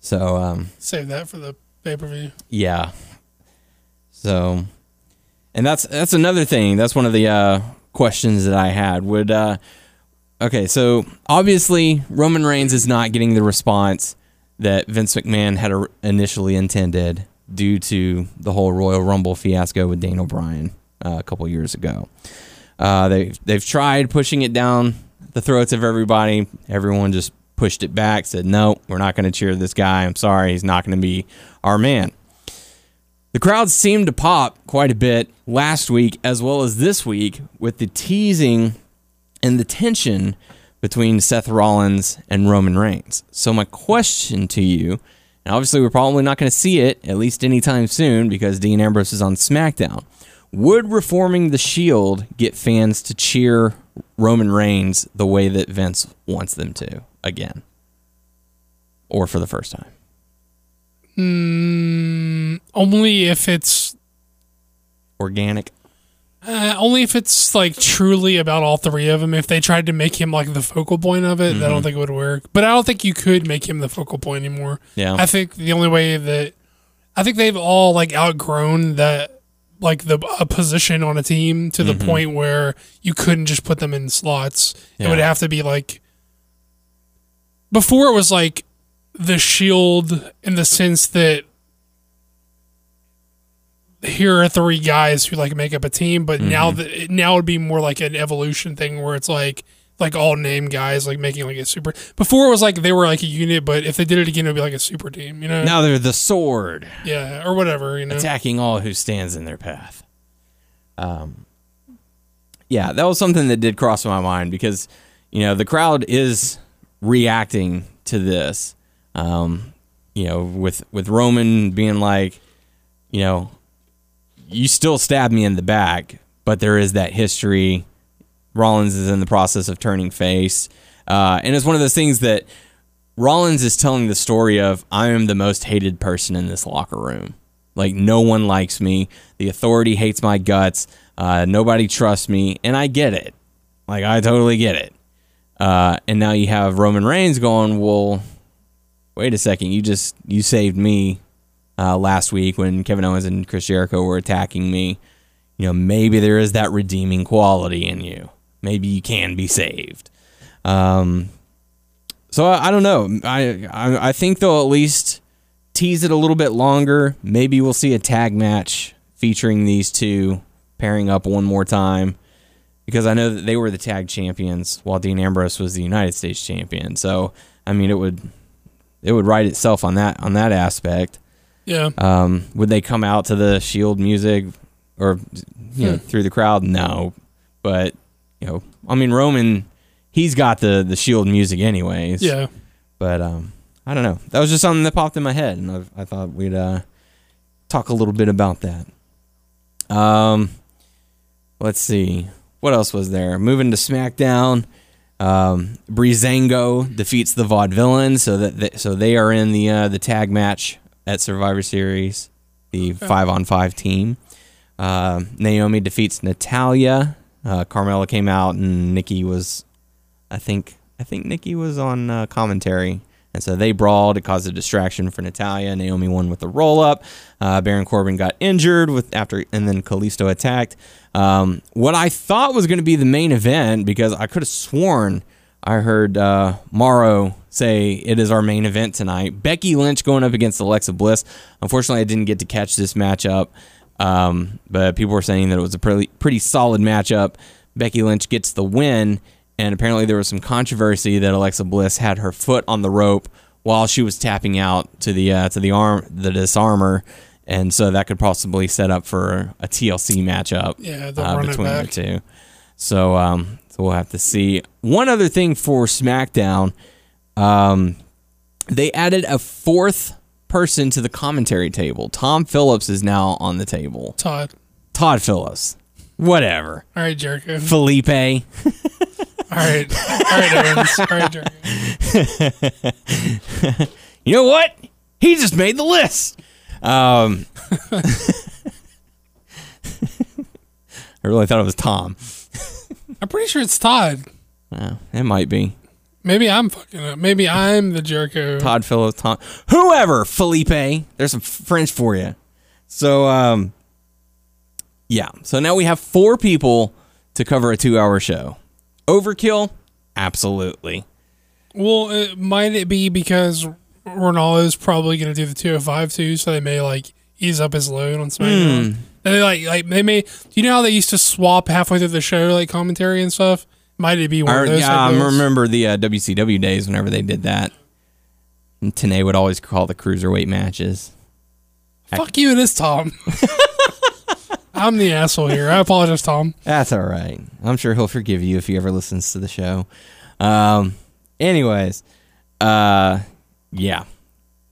So um Save that for the pay per view. Yeah. So, and that's that's another thing. That's one of the uh, questions that I had. Would uh, okay, so obviously Roman Reigns is not getting the response that Vince McMahon had or- initially intended due to the whole Royal Rumble fiasco with Daniel Bryan uh, a couple years ago. Uh, they they've tried pushing it down the throats of everybody. Everyone just pushed it back. Said no, we're not going to cheer this guy. I'm sorry, he's not going to be our man. The crowd seemed to pop quite a bit last week as well as this week with the teasing and the tension between Seth Rollins and Roman Reigns. So my question to you, and obviously we're probably not going to see it at least anytime soon because Dean Ambrose is on SmackDown. Would reforming the Shield get fans to cheer Roman Reigns the way that Vince wants them to again? Or for the first time? Mm, only if it's Organic. uh, only if it's like truly about all three of them. If they tried to make him like the focal point of it, I don't think it would work. But I don't think you could make him the focal point anymore. Yeah. I think the only way that I think they've all like outgrown that like the a position on a team to the mm-hmm. point where you couldn't just put them in slots. It would have to be like before it was like the shield in the sense that here are three guys who like make up a team, but now mm-hmm. that now it would be more like an evolution thing where it's like like all name guys like making like a super. Before it was like they were like a unit, but if they did it again, it would be like a super team, you know? Now they're the sword. Yeah, or whatever, you know. attacking all who stands in their path. Um, yeah, that was something that did cross my mind because you know the crowd is reacting to this. Um, you know, with with Roman being like, you know, you still stab me in the back, but there is that history. Rollins is in the process of turning face, uh, and it's one of those things that Rollins is telling the story of I am the most hated person in this locker room Like no one likes me. The authority hates my guts. Uh, nobody trusts me, and I get it. Like I totally get it. Uh, and now you have Roman Reigns going, well, wait a second, you just you saved me uh, last week when Kevin Owens and Chris Jericho were attacking me. You know, maybe there is that redeeming quality in you. Maybe you can be saved. Um, so I, I don't know. I, I I think they'll at least tease it a little bit longer. Maybe we'll see a tag match featuring these two pairing up one more time because I know that they were the tag champions while Dean Ambrose was the United States champion. So I mean, it would it would write itself on that on that aspect. Yeah. Um, would they come out to the Shield music or you know Hmm. through the crowd? No, but you know, I mean Roman, he's got the the Shield music anyways. yeah. But um, I don't know. That was just something that popped in my head, and I, I thought we'd uh, talk a little bit about that. Um, let's see what else was there. Moving to SmackDown, um, Breezango defeats the Vaudevillains, so that they, so they are in the uh, the tag match at Survivor Series, the five on five team. Uh, Naomi defeats Natalya. Uh, Carmella came out, and Nikki was I think I think Nikki was on uh, commentary, and so they brawled. It caused a distraction for Natalya. Naomi won with the roll up. Uh, Baron Corbin got injured with after, and then Kalisto attacked. Um, what I thought was going to be the main event because I could have sworn I heard uh, Mauro say it is our main event tonight. Becky Lynch going up against Alexa Bliss. Unfortunately, I didn't get to catch this matchup, um, but people were saying that it was a pretty pretty solid matchup. Becky Lynch gets the win, and apparently there was some controversy that Alexa Bliss had her foot on the rope while she was tapping out to the uh, to the arm the disarmor, and so that could possibly set up for a TLC matchup Yeah, uh, between the two. So, um, so we'll have to see. One other thing for SmackDown, um, they added a fourth person to the commentary table. Tom Phillips is now on the table. Todd. Todd Phillips, whatever. All right, Jericho. Felipe. All right. All right, Owens. All right, Jericho. You know what? He just made the list. Um, I really thought it was Tom. I'm pretty sure it's Todd. It might be Maybe I'm fucking up. Maybe I'm the Jericho. Todd Phillips. Tom, whoever. Felipe. There's some French for you. So, um, yeah. So now we have four people to cover a two-hour show. Overkill? Absolutely. Well, it, might it be because Ranallo's probably going to do the 205 too, so they may like ease up his load on SmackDown. And they like like they may. Do you know how they used to swap halfway through the show like commentary and stuff? Might it be one I, of those? yeah, I remember the uh, WCW days whenever they did that. And Tenay would always call the cruiserweight matches. Fuck you, it is Tom. I'm the asshole here. I apologize, Tom. That's all right. I'm sure he'll forgive you if he ever listens to the show. Um, anyways, uh, yeah.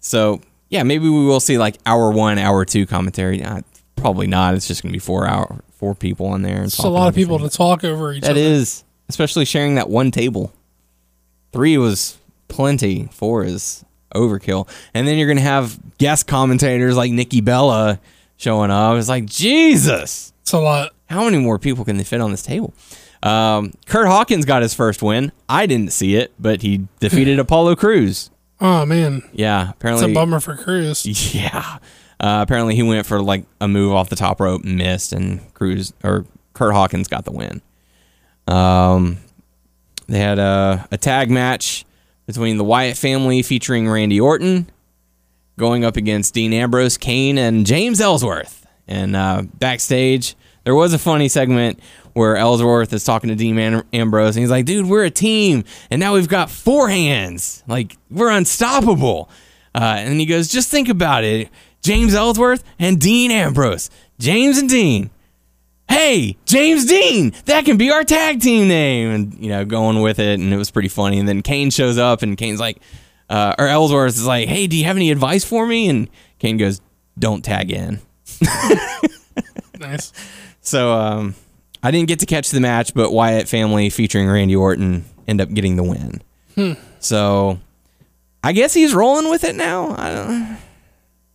So yeah, maybe we will see like hour one, hour two commentary. Uh, probably not. It's just gonna be four hour, four people in there. And It's a lot of people to talk over each That other. is, especially sharing that one table. Three was plenty. Four is overkill. And then you're gonna have guest commentators like Nikki Bella showing up. It's like Jesus. It's a lot. How many more people can they fit on this table? Um, Kurt Hawkins got his first win. I didn't see it, but he defeated Apollo Crews. Oh man, Yeah, it's apparently. a bummer for Crews. Yeah. Uh, apparently he went for like a move off the top rope, missed, and Crews or Kurt Hawkins got the win. Um, they had a, a tag match between the Wyatt family featuring Randy Orton going up against Dean Ambrose, Kane, and James Ellsworth. And uh, backstage, there was a funny segment where Ellsworth is talking to Dean Am- Ambrose, and he's like, "Dude, we're a team, and now we've got four hands. Like we're unstoppable." Uh, and he goes, "Just think about it: James Ellsworth and Dean Ambrose, James and Dean. Hey, James Dean, that can be our tag team name." And you know, going with it, and it was pretty funny. And then Kane shows up, and Kane's like, uh, or Ellsworth is like, "Hey, do you have any advice for me?" And Kane goes, "Don't tag in." Nice. So um, I didn't get to catch the match, but Wyatt family featuring Randy Orton end up getting the win. So I guess he's rolling with it now. I don't.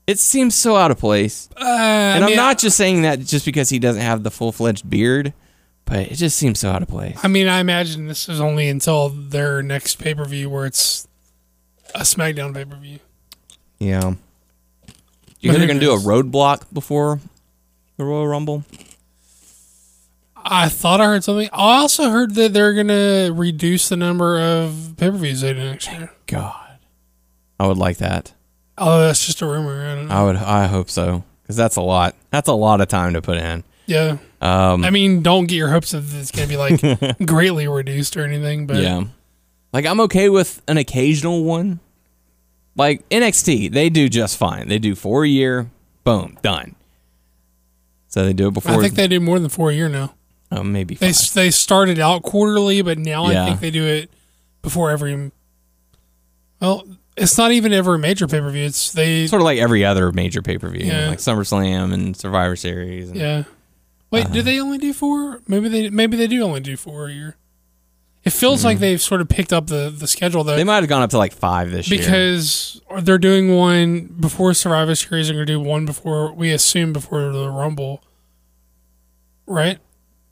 It seems so out of place. Uh, And I I'm mean, not just saying that just because he doesn't have the full fledged beard, but it just seems so out of place. I mean, I imagine this is only until their next pay per view where it's a SmackDown pay per view. Yeah. You think they're gonna do a roadblock before the Royal Rumble? I thought I heard something. I also heard that they're gonna reduce the number of pay per views they do next year. God, I would like that. Oh, that's just a rumor. I don't know. I would. I hope so because that's a lot. That's a lot of time to put in. Yeah. Um, I mean, don't get your hopes that it's gonna be like greatly reduced or anything, but yeah, like I'm okay with an occasional one. Like NXT, they do just fine. They do four a year, boom, done. So they do it before. I think they do more than four a year now. oh, maybe They they started out quarterly, but now Yeah. I think they do it before every. Well, it's not even every major pay per view. It's they. sort of like every other major pay per view, Yeah. like SummerSlam and Survivor Series. And, Yeah. Wait, Uh-huh. do they only do four? Maybe they maybe they do only do four a year. It feels like they've sort of picked up the the schedule though, Mm-hmm. They might have gone up to like five this year. because they're doing one before Survivor Series. They're gonna do one before we assume before the Rumble, right?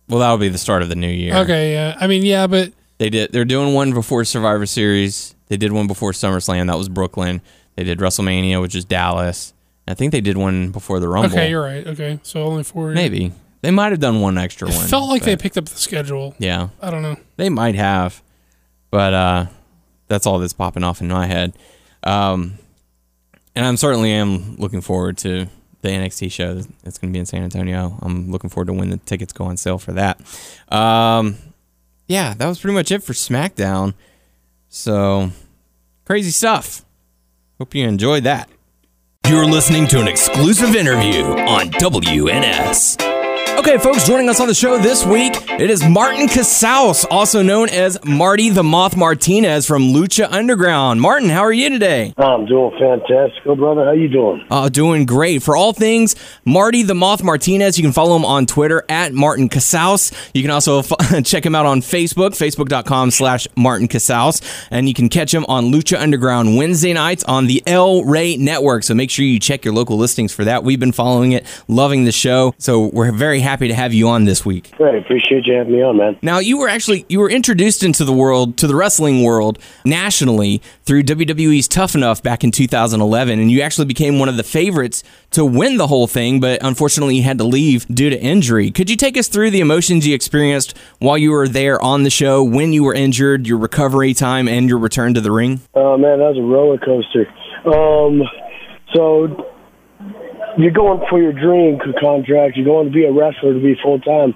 Well, that'll be the start of the new year. Okay, yeah. I mean, yeah, but They did. They're doing one before Survivor Series. They did one before SummerSlam. That was Brooklyn. They did WrestleMania, which is Dallas. I think they did one before the Rumble. okay, you're right. Okay, so only four. Maybe they might have done one extra It one. felt like they picked up the schedule. Yeah, I don't know. they might have, but uh, that's all that's popping off in my head. Um, and I'm certainly am looking forward to the NXT show that's going to be in San Antonio. I'm looking forward to when the tickets go on sale for that. Um, yeah, that was pretty much it for SmackDown. So crazy stuff. Hope you enjoyed that. You're listening to an exclusive interview on WNS. Okay, folks, joining us on the show this week, it is Martin Casaus, also known as Marty the Moth Martinez from Lucha Underground. Martin, how are you today? I'm doing fantastic, brother. How you doing? Uh, doing great. For all things Marty the Moth Martinez, you can follow him on Twitter at Martin Casaus. You can also f- check him out on Facebook, facebook.com slash Martin Casaus. And you can catch him on Lucha Underground Wednesday nights on the El Rey Network. So make sure you check your local listings for that. We've been following it, loving the show. So we're very happy to have you on this week. Great. Appreciate you having me on, man. Now, you were actually you were introduced into the world to the wrestling world nationally through WWE's Tough Enough back in 2011, and you actually became one of the favorites to win the whole thing. But unfortunately, you had to leave due to injury. Could you take us through the emotions you experienced while you were there on the show, when you were injured, your recovery time, and your return to the ring? Oh man, that was a roller coaster. Um, so you're going for your dream contract. You're going to be a wrestler to be full time.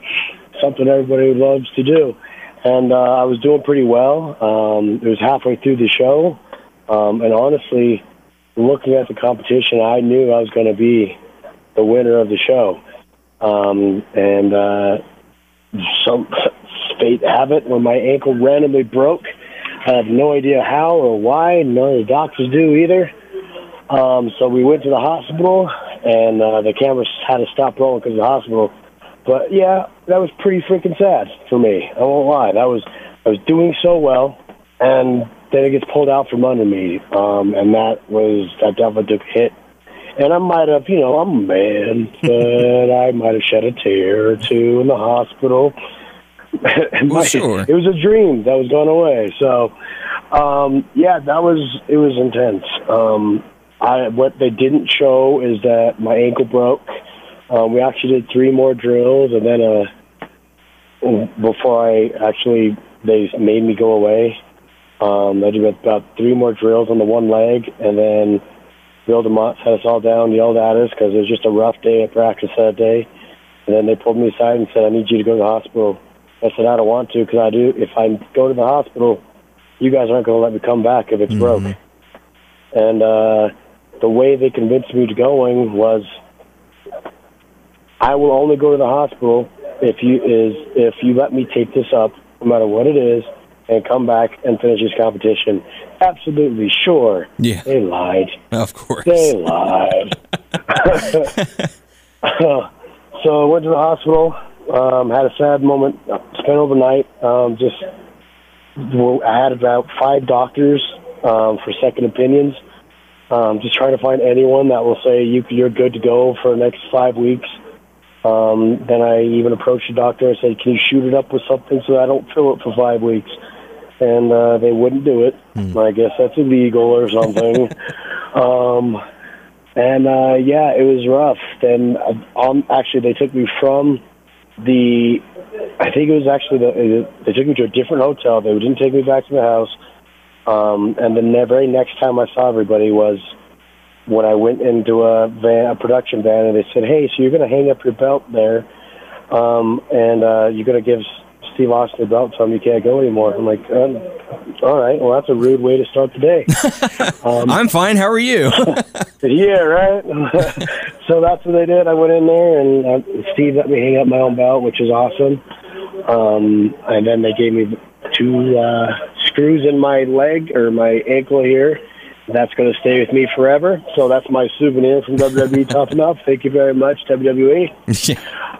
Something everybody loves to do. And uh, I was doing pretty well. Um, it was halfway through the show, um, and honestly, looking at the competition, I knew I was going to be the winner of the show. Um, and uh, some fate have it when my ankle randomly broke. I have no idea how or why. None of the doctors do either. Um, so we went to the hospital, and uh, the cameras had to stop rolling because of the hospital. But yeah, that was pretty freaking sad for me. I won't lie. That was I was doing so well, and then it gets pulled out from under me, um, and that was that definitely took a hit. And I might have, you know, I'm a man, but I might have shed a tear or two in the hospital. Well, sure. It was a dream that was going away. So, um, yeah, that was it was intense. Um, I what they didn't show is that my ankle broke. Um, we actually did three more drills, and then uh, before I actually they made me go away. Um, I did about three more drills on the one leg, and then Bill DeMott sat us all down, yelled at us because it was just a rough day at practice that day. And then they pulled me aside and said, "I need you to go to the hospital." I said, "I don't want to because I do. If I go to the hospital, you guys aren't going to let me come back if it's broke." And uh, the way they convinced me to going was, I will only go to the hospital if you is if you let me take this up, no matter what it is, and come back and finish this competition. Absolutely sure. Yeah. They lied. Of course. They lied. so I went to the hospital. Um, had a sad moment. Spent overnight. Um, just I had about five doctors um, for second opinions. Um, just trying to find anyone that will say you, you're good to go for the next five weeks. Um, then I even approached the doctor and said, "Can you shoot it up with something so I don't fill it for five weeks?" And uh, they wouldn't do it. I guess that's illegal or something. um, and uh, yeah, it was rough. Then uh, um, actually, they took me from the. I think it was actually the. They took me to a different hotel. They didn't take me back to the house. Um, and then the very next time I saw everybody was when I went into a van, a production van, and they said, "Hey, so you're going to hang up your belt there, um, and uh, you're going to give Steve Austin the belt, so you can't go anymore." I'm like, um, "All right, well, that's a rude way to start the day." I'm fine. How are you? yeah, right. so that's what they did. I went in there, and uh, Steve let me hang up my own belt, which is awesome. Um, and then they gave me two uh, screws in my leg or my ankle here. That's going to stay with me forever. So that's my souvenir from WWE Tough Enough. Thank you very much, WWE.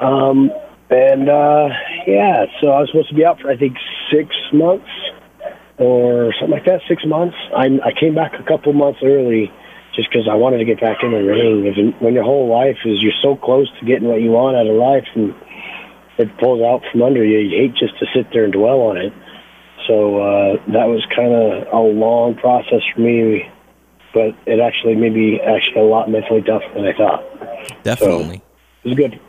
Um, and uh, yeah, so I was supposed to be out for I think six months or something like that. Six months. I I came back a couple months early just because I wanted to get back in the ring. When your whole life is you're so close to getting what you want out of life, and it pulls out from under you, you hate just to sit there and dwell on it. So uh, that was kind of a long process for me, but it actually made me actually a lot mentally tougher than I thought. Definitely. It was good.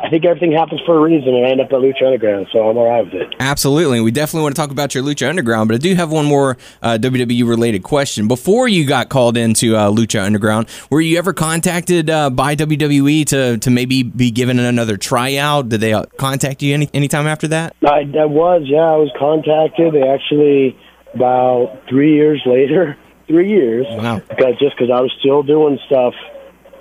I think everything happens for a reason, and I end up at Lucha Underground, so I'm all right with it. Absolutely. We definitely want to talk about your Lucha Underground, but I do have one more uh, WWE related question. Before you got called into uh, Lucha Underground, were you ever contacted uh, by WWE to, to maybe be given another tryout? Did they uh, contact you any anytime after that? I, I was, yeah, I was contacted. They actually about three years later, three years, Wow. because just because I was still doing stuff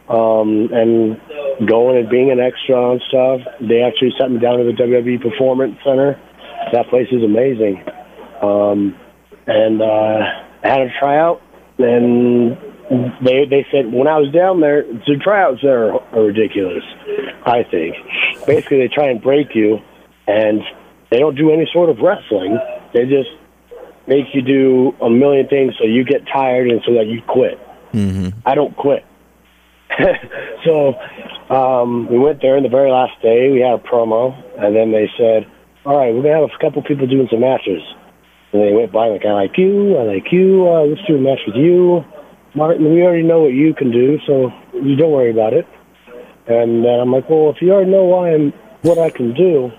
um, and going and being an extra on stuff, they actually sent me down to the WWE Performance Center. That place is amazing, um, and uh, I had a tryout, and they they said when I was down there, the tryouts there are, are ridiculous. I think basically they try and break you, and they don't do any sort of wrestling. They just make you do a million things so you get tired and so that you quit. Mm-hmm. I don't quit. so um, we went there, and the very last day we had a promo, and then they said, "All right, we're gonna have a couple people doing some matches." And they went by like, "I like you, I like you. Uh, let's do a match with you, Martin. We already know what you can do, so you don't worry about it." And then I'm like, "Well, if you already know why I'm what I can do,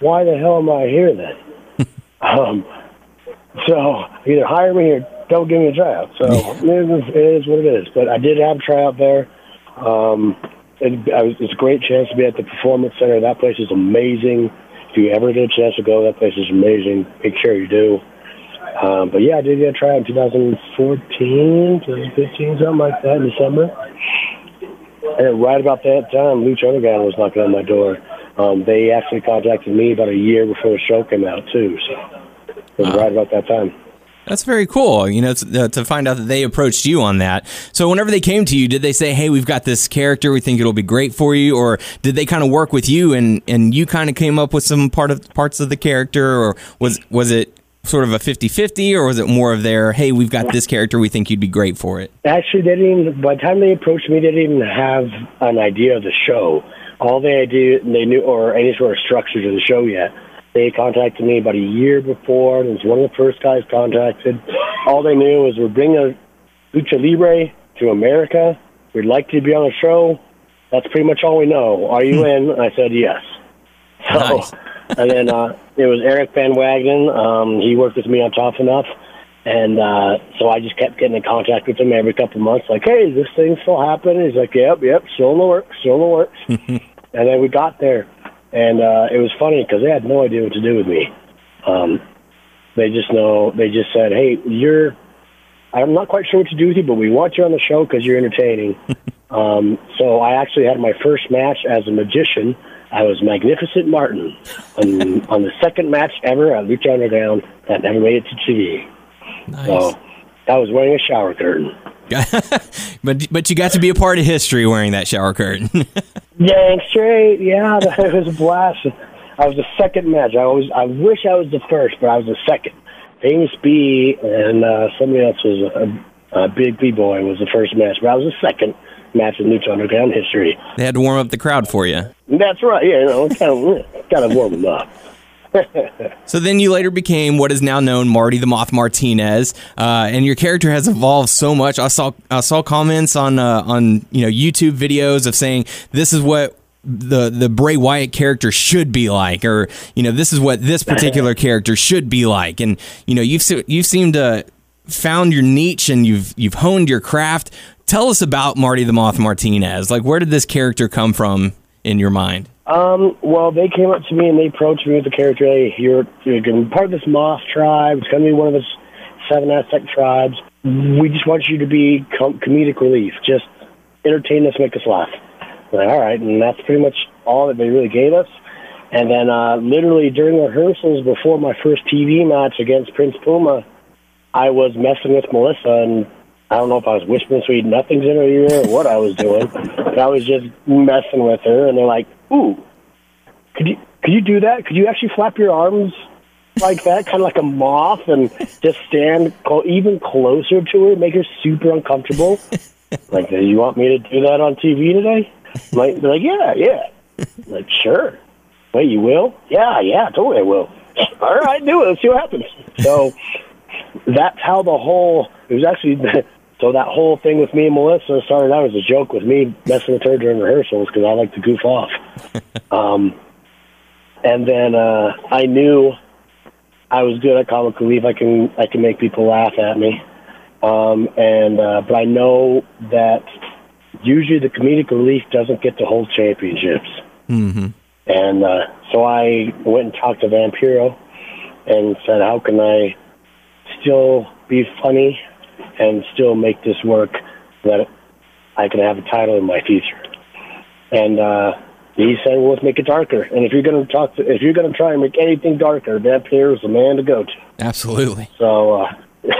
why the hell am I here then?" um, so either hire me or don't give me a tryout. So it is what it is. But I did have a tryout there. Um, it, was, it's a great chance to be at the Performance Center. That place is amazing. If you ever get a chance to go, that place is amazing. Make sure you do. Um, but yeah, I did get a tryout in 2014, 2015, something like that, in December. And right about that time, Lucha Underground was knocking on my door. Um, they actually contacted me about a year before the show came out, too. So it was right about that time. That's very cool. You know, to, uh, to find out that they approached you on that. So, whenever they came to you, did they say, "Hey, we've got this character. We think it'll be great for you," or did they kind of work with you and and you kind of came up with some part of parts of the character, or was was it sort of a 50-50 or was it more of their, "Hey, we've got this character. We think you'd be great for it." Actually, they didn't. By the time they approached me, they didn't even have an idea of the show. All they idea they knew, or any sort of structure to the show yet. They contacted me about a year before. It was one of the first guys contacted. All they knew was we're bringing a lucha libre to America. We'd like to be on the show. That's pretty much all we know. Are you in? I said yes. So, Nice. and then uh, it was Eric Van Wagenen. Um, he worked with me on Tough Enough. And uh, so I just kept getting in contact with him every couple of months, like, hey, is this thing still happening? He's like, yep, yep, still in the works, still in the works. and then we got there, and uh, it was funny because they had no idea what to do with me. Um, they just know, they just said, hey, you're, I'm not quite sure what to do with you, but we want you on the show because you're entertaining. um, so I actually had my first match as a magician. I was Magnificent Martin on, on the second match ever at Lucha Underground that never made it to TV. Nice. So I was wearing a shower curtain. but but you got to be a part of history wearing that shower curtain. Dang straight, yeah, that was a blast. I was the second match. I was. I wish I was the first, but I was the second. Famous B and uh, somebody else was a Uh, Big B Boy was the first match, but I was the second match in Lucha Underground history. They had to warm up the crowd for you. That's right. Yeah, you know, kind of, kind of warm them up. So then you later became what is now known Marty the Moth Martinez, uh, and your character has evolved so much. I saw I saw comments on uh, on you know YouTube videos of saying this is what the the Bray Wyatt character should be like, or you know this is what this particular character should be like, and you know you've you've seemed to found your niche and you've you've honed your craft. Tell us about Marty the Moth Martinez. Like where did this character come from in your mind? Um, well, they came up to me and they approached me with the character. Hey, you're, you're going to be part of this moth tribe. It's going to be one of the seven Aztec tribes. We just want you to be com- comedic relief. Just entertain us, make us laugh. I'm like, all right, and that's pretty much all that they really gave us. And then, uh, literally during rehearsals before my first TV match against Prince Puma, I was messing with Melissa, and I don't know if I was whispering sweet nothings in her ear or what I was doing, but I was just messing with her. And they're like, "Ooh, could you could you do that? Could you actually flap your arms like that, kind of like a moth, and just stand co- even closer to her, make her super uncomfortable? like, do you want me to do that on TV today? Like, they're like, yeah, yeah. like, sure. Wait, you will? Yeah, yeah, totally I will. All right, do it. Let's see what happens. So that's how the whole it was actually so that whole thing with me and Melissa started out as a joke with me messing with her during rehearsals because I like to goof off. um, and then uh, I knew I was good at comic relief. I can I can make people laugh at me. Um, and uh, but I know that usually the comedic relief doesn't get to hold championships. Mm-hmm. And uh, so I went and talked to Vampiro and said, "How can I still be funny and still make this work that I can have a title in my future?" And uh, he said, "Well, let's make it darker. And if you're going to talk, to, if you're going to try and make anything darker, Vampiro is the man to go to." Absolutely. So, uh,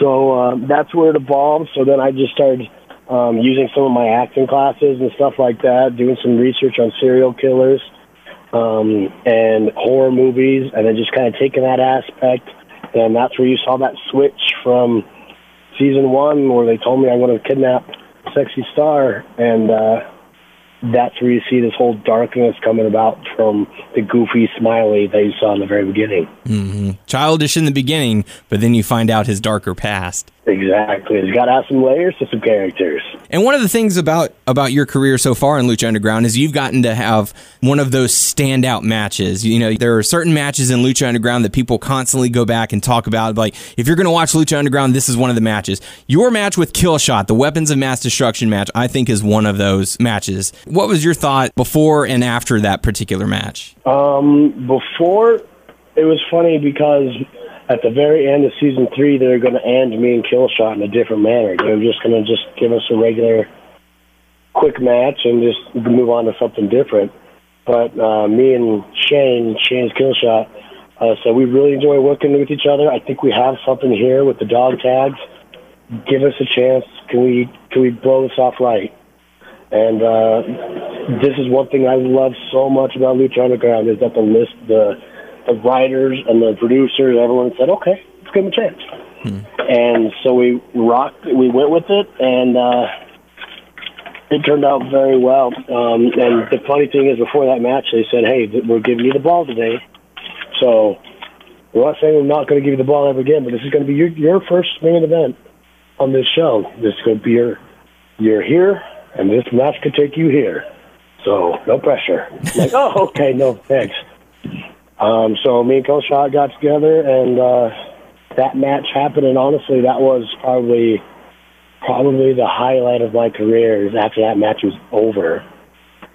so uh, that's where it evolved. So then I just started um, using some of my acting classes and stuff like that, doing some research on serial killers um, and horror movies, and then just kind of taking that aspect. And that's where you saw that switch from season one, where they told me I'm going to kidnap Sexy Star, and uh, that's where you see this whole darkness coming about from the goofy smiley that you saw in the very beginning. Mm-hmm. Childish in the beginning, but then you find out his darker past. Exactly. It's got to have some layers to some characters. And one of the things about about your career so far in Lucha Underground is you've gotten to have one of those standout matches. You know, there are certain matches in Lucha Underground that people constantly go back and talk about. Like, if you're going to watch Lucha Underground, this is one of the matches. Your match with Killshot, the Weapons of Mass Destruction match, I think is one of those matches. What was your thought before and after that particular match? Um, before, it was funny because at the very end of season three, they're going to end me and Killshot in a different manner. They're just going to just give us a regular, quick match and just move on to something different. But uh, me and Shane, Shane's Killshot, uh, said we really enjoy working with each other. I think we have something here with the dog tags. Give us a chance. Can we can we blow this off right? And uh, this is one thing I love so much about Lucha Underground is that the list, the the writers and the producers, everyone said, okay, let's give him a chance. And so we rocked, we went with it, and uh, it turned out very well. Um, and the funny thing is, before that match, they said, hey, we're giving you the ball today. So we're not saying we're not going to give you the ball ever again, but this is going to be your, your first main event on this show. This is going to be your, you're here, and this match could take you here. So no pressure. like, oh, okay, no, thanks. Um, so me and Killshot got together, and uh, that match happened. And honestly, that was probably probably the highlight of my career. Is after that match was over,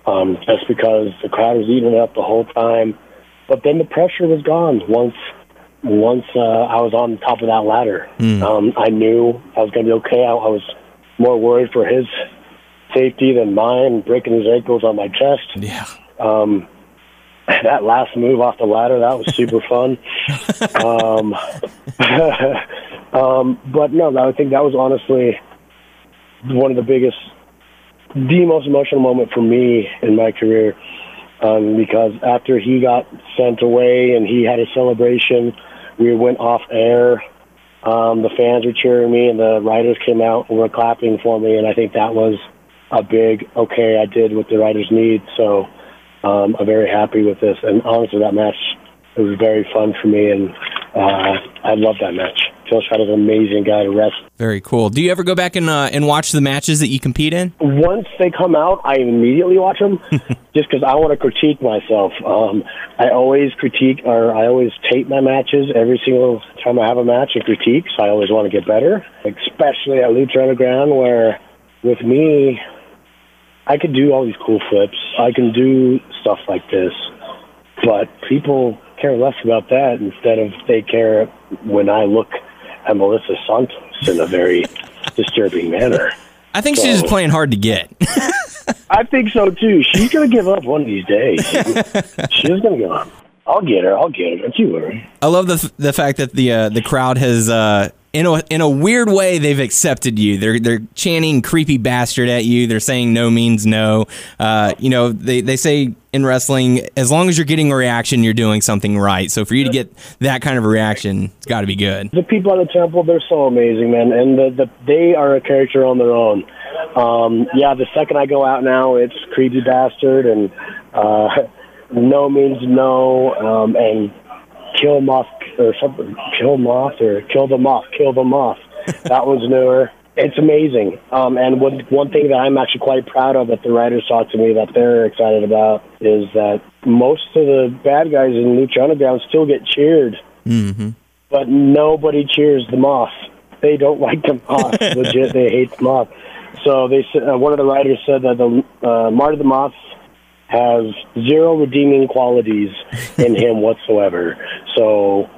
um, just because the crowd was eating it up the whole time. But then the pressure was gone once once uh, I was on top of that ladder. Um, I knew I was going to be okay. I, I was more worried for his safety than mine, breaking his ankles on my chest. Yeah. Um, that last move off the ladder, that was super fun. um, um, but no, I think that was honestly one of the biggest, the most emotional moment for me in my career. Um, because after he got sent away and he had a celebration, we went off air Um, the fans were cheering me, and the writers came out and were clapping for me, and I think that was a big okay. I did what the writers need, so um, I'm very happy with this. And honestly, that match it was very fun for me, and uh, I love that match. Phil Shredder's an amazing guy to wrestle. Very cool. Do you ever go back and uh, and watch the matches that you compete in? Once they come out, I immediately watch them, just because I want to critique myself. Um, I always critique, or I always tape my matches every single time I have a match and critique. So I always want to get better, especially at Lucha Underground, where with me, I could do all these cool flips. I can do stuff like this, but people care less about that instead of they care when I look at Melissa Santos in a very disturbing manner. I think she's just playing hard to get. I think so too. She's gonna give up one of these days. She's gonna give up. I'll get her. I'll get her. Don't you worry. I love the the fact that the uh, the crowd has uh, in a in a weird way they've accepted you. They're they're chanting creepy bastard at you. They're saying no means no. Uh, you know they they say in wrestling as long as you're getting a reaction, you're doing something right. So for you to get that kind of a reaction, it's got to be good. The people at the temple, they're so amazing, man, and the, the they are a character on their own. Um, yeah, the second I go out now, it's creepy bastard and uh, no means no, um, and kill moth or something, kill moth or kill the moth, kill the moth. that one's newer. It's amazing. Um, and one, one thing that I'm actually quite proud of that the writers talk to me that they're excited about is that most of the bad guys in Lucha Underground still get cheered, Mm-hmm. but nobody cheers the moth. They don't like the moth. Legit, they hate the moth. So they said uh, one of the writers said that the uh, Marty the Moth has zero redeeming qualities in him whatsoever. So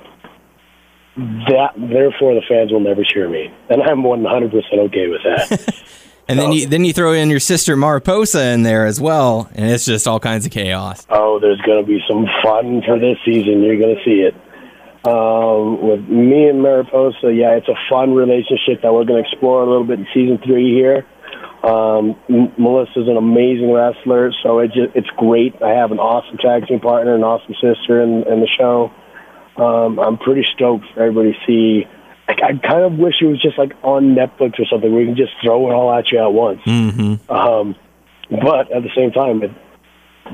that therefore the fans will never cheer me, and I'm 100 percent okay with that. And then you then you throw in your sister Mariposa in there as well, and it's just all kinds of chaos. oh, there's going to be some fun for this season. You're going to see it. Um, with me and Mariposa, yeah, it's a fun relationship that we're going to explore a little bit in season three here. Um, M- Melissa's an amazing wrestler, so it just, it's great. I have an awesome tag team partner, an awesome sister in, in the show. Um, I'm pretty stoked for everybody to see. I, I kind of wish it was just like on Netflix or something where you can just throw it all at you at once. Mm-hmm. Um, but at the same time, it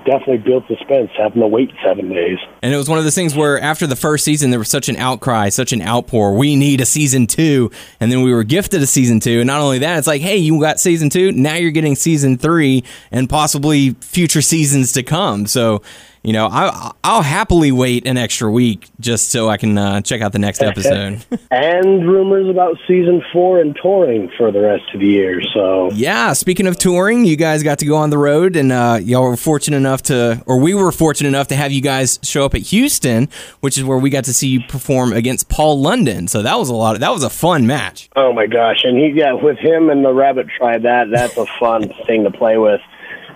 definitely built suspense having to wait seven days. And it was one of those things where after the first season, there was such an outcry, such an outpour. We need a season two. And then we were gifted a season two. And not only that, it's like, hey, you got season two. Now you're getting season three and possibly future seasons to come. So, you know, I, I'll happily wait an extra week just so I can uh, check out the next episode. and rumors about season four and touring for the rest of the year. So Yeah, speaking of touring, you guys got to go on the road, and uh, y'all were fortunate enough to, or we were fortunate enough to have you guys show up at Houston, which is where we got to see you perform against Paul London. So that was a lot. Of, that was a fun match. Oh my gosh! And he, yeah, with him and the Rabbit Tribe, that that's a fun thing to play with.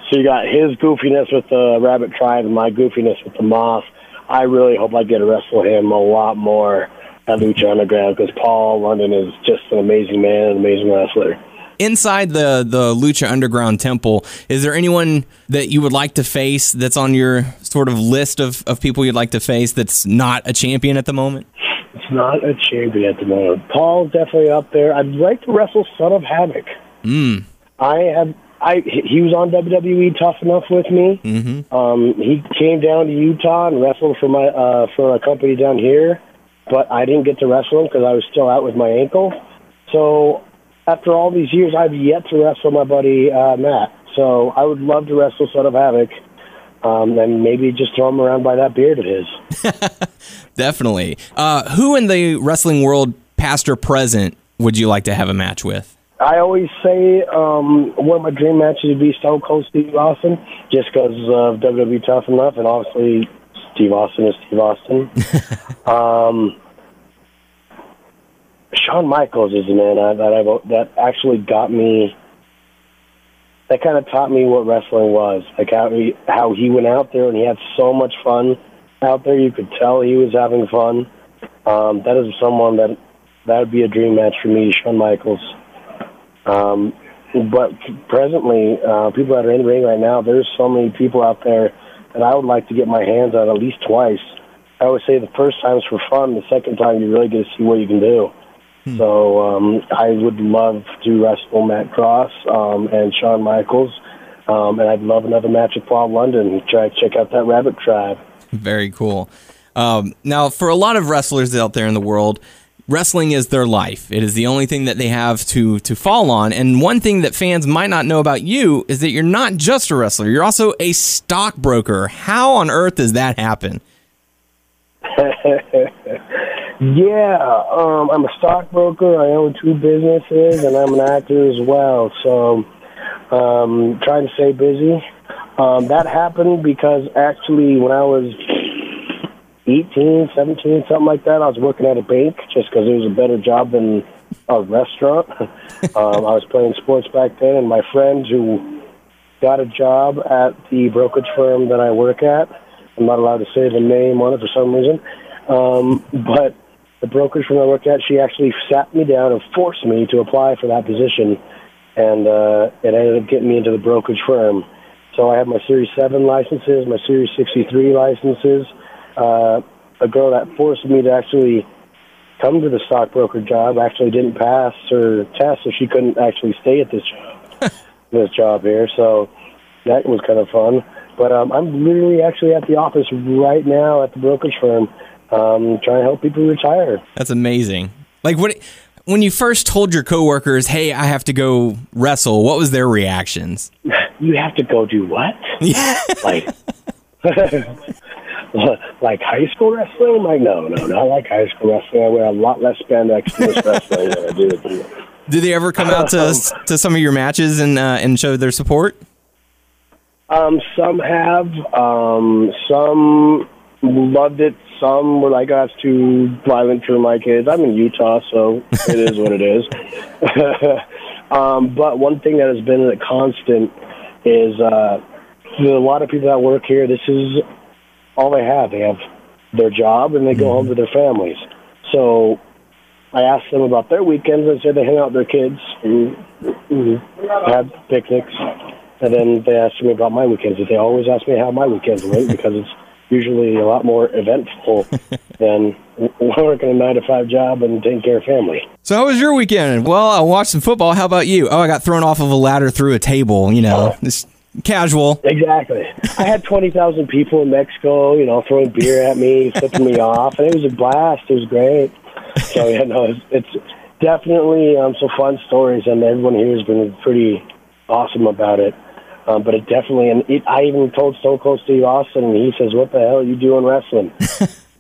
So you got his goofiness with the Rabbit Tribe and my goofiness with the Moth. I really hope I get to wrestle him a lot more at Lucha Underground because Paul London is just an amazing man, an amazing wrestler. Inside the the Lucha Underground Temple, is there anyone that you would like to face that's on your sort of list of, of people you'd like to face that's not a champion at the moment? It's not a champion at the moment. Paul's definitely up there. I'd like to wrestle Son of Havoc. Mm. I have. I he was on WWE Tough Enough with me. Mm-hmm. Um, he came down to Utah and wrestled for my uh, for a company down here, but I didn't get to wrestle him because I was still out with my ankle. So after all these years, I've yet to wrestle my buddy uh, Matt. So I would love to wrestle Son of Havoc, um, and maybe just throw him around by that beard of his. Definitely. Uh, who in the wrestling world, past or present, would you like to have a match with? I always say um, one of my dream matches would be Stone Cold Steve Austin, just because of WWE Tough Enough, and obviously Steve Austin is Steve Austin. um, Shawn Michaels is the man I, that I that actually got me. That kind of taught me what wrestling was, like how he how he went out there and he had so much fun out there. You could tell he was having fun. Um, that is someone that that would be a dream match for me, Shawn Michaels. Um, but presently, uh, people that are in the ring right now, there's so many people out there that I would like to get my hands on at least twice. I always say the first time's for fun. The second time, you really get to see what you can do. So um, I would love to wrestle Matt Cross um, and Shawn Michaels, um, and I'd love another match with Paul London. Try to check out that Rabbit Tribe. Very cool. Um, now, for a lot of wrestlers out there in the world, wrestling is their life. It is the only thing that they have to to fall on. And one thing that fans might not know about you is that you're not just a wrestler; you're also a stockbroker. How on earth does that happen? Yeah, um, I'm a stockbroker. I own two businesses, and I'm an actor as well. So, um, trying to stay busy. Um, that happened because actually, when I was 18, 17, something like that, I was working at a bank just because it was a better job than a restaurant. um, I was playing sports back then, and my friend who got a job at the brokerage firm that I work at. I'm not allowed to say the name on it for some reason. Um, but the brokerage firm I work at, she actually sat me down and forced me to apply for that position, and uh, it ended up getting me into the brokerage firm. So I have my Series 7 licenses, my Series 63 licenses. Uh, a girl that forced me to actually come to the stockbroker job actually didn't pass her test, so she couldn't actually stay at this job, this job here. So that was kind of fun. But um, I'm literally actually at the office right now at the brokerage firm um, trying to help people retire. That's amazing. Like what when you first told your coworkers, "Hey, I have to go wrestle," what was their reactions? You have to go do what? like, like high school wrestling? i Like, no, no, I like high school wrestling. I wear a lot less spandex to this wrestling than I do. Did they ever come out to to some of your matches and uh, and show their support? Um, some have. Um, some loved it. Some were like, "That's too violent for my kids." I'm in Utah, so it is what it is. um, but one thing that has been a constant is uh, a lot of people that work here. This is all they have. They have their job and they go mm-hmm. home to their families. So I asked them about their weekends and said they hang out with their kids and, mm-hmm. and have picnics. And then they asked me about my weekends. They always ask me how my weekends went because it's usually a lot more eventful than working a nine to five job and taking care of family. So how was your weekend? Well, I watched some football. How about you? Oh, I got thrown off of a ladder through a table. You know, oh. just casual. Exactly. I had 20,000 people in Mexico, you know, throwing beer at me, flipping me off, and it was a blast. It was great. So, yeah, no, it's, it's definitely um, some fun stories, and everyone here has been pretty awesome about it. Um, but it definitely, and it, I even told Stone Cold Steve Austin, and he says, "What the hell are you doing wrestling?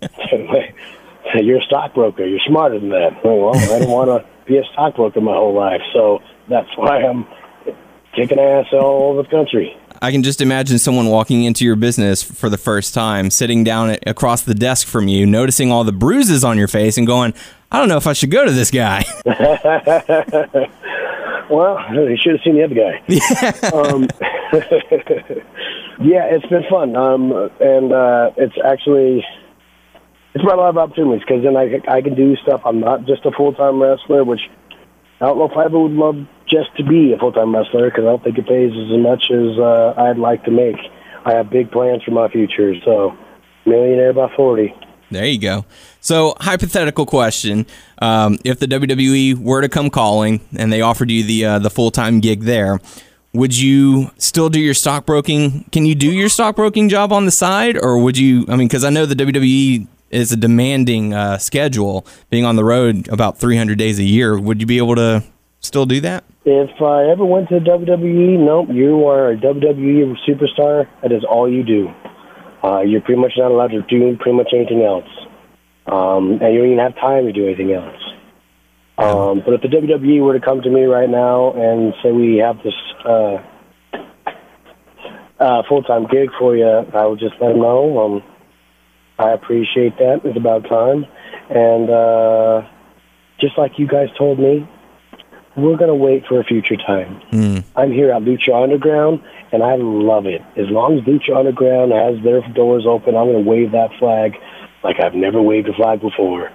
You're a stockbroker. You're smarter than that." Well, I don't want to be a stockbroker my whole life, so that's why I'm kicking ass all over the country. I can just imagine someone walking into your business for the first time, sitting down at, across the desk from you, noticing all the bruises on your face, and going, "I don't know if I should go to this guy." well, you should have seen the other guy. Yeah. Um, yeah, it's been fun, um, and uh, it's actually it's brought a lot of opportunities because then I I can do stuff. I'm not just a full time wrestler, which I don't know if I would love just to be a full time wrestler because I don't think it pays as much as uh, I'd like to make. I have big plans for my future, so millionaire by forty. There you go. So, hypothetical question: um, If the WWE were to come calling and they offered you the uh, the full time gig there, would you still do your stockbroking? Can you do your stockbroking job on the side, or would you? I mean, because I know the WWE is a demanding uh, schedule, being on the road about 300 days a year. Would you be able to still do that? If I ever went to WWE, nope. You are a WWE superstar. That is all you do. Uh, you're pretty much not allowed to do pretty much anything else, um, and you don't even have time to do anything else. Um, but if the WWE were to come to me right now and say we have this uh, uh, full-time gig for you, I would just let them know. Um, I appreciate that. It's about time, and uh, just like you guys told me, we're going to wait for a future time. Mm. I'm here at Lucha Underground, and I love it. As long as Lucha Underground has their doors open, I'm going to wave that flag like I've never waved a flag before.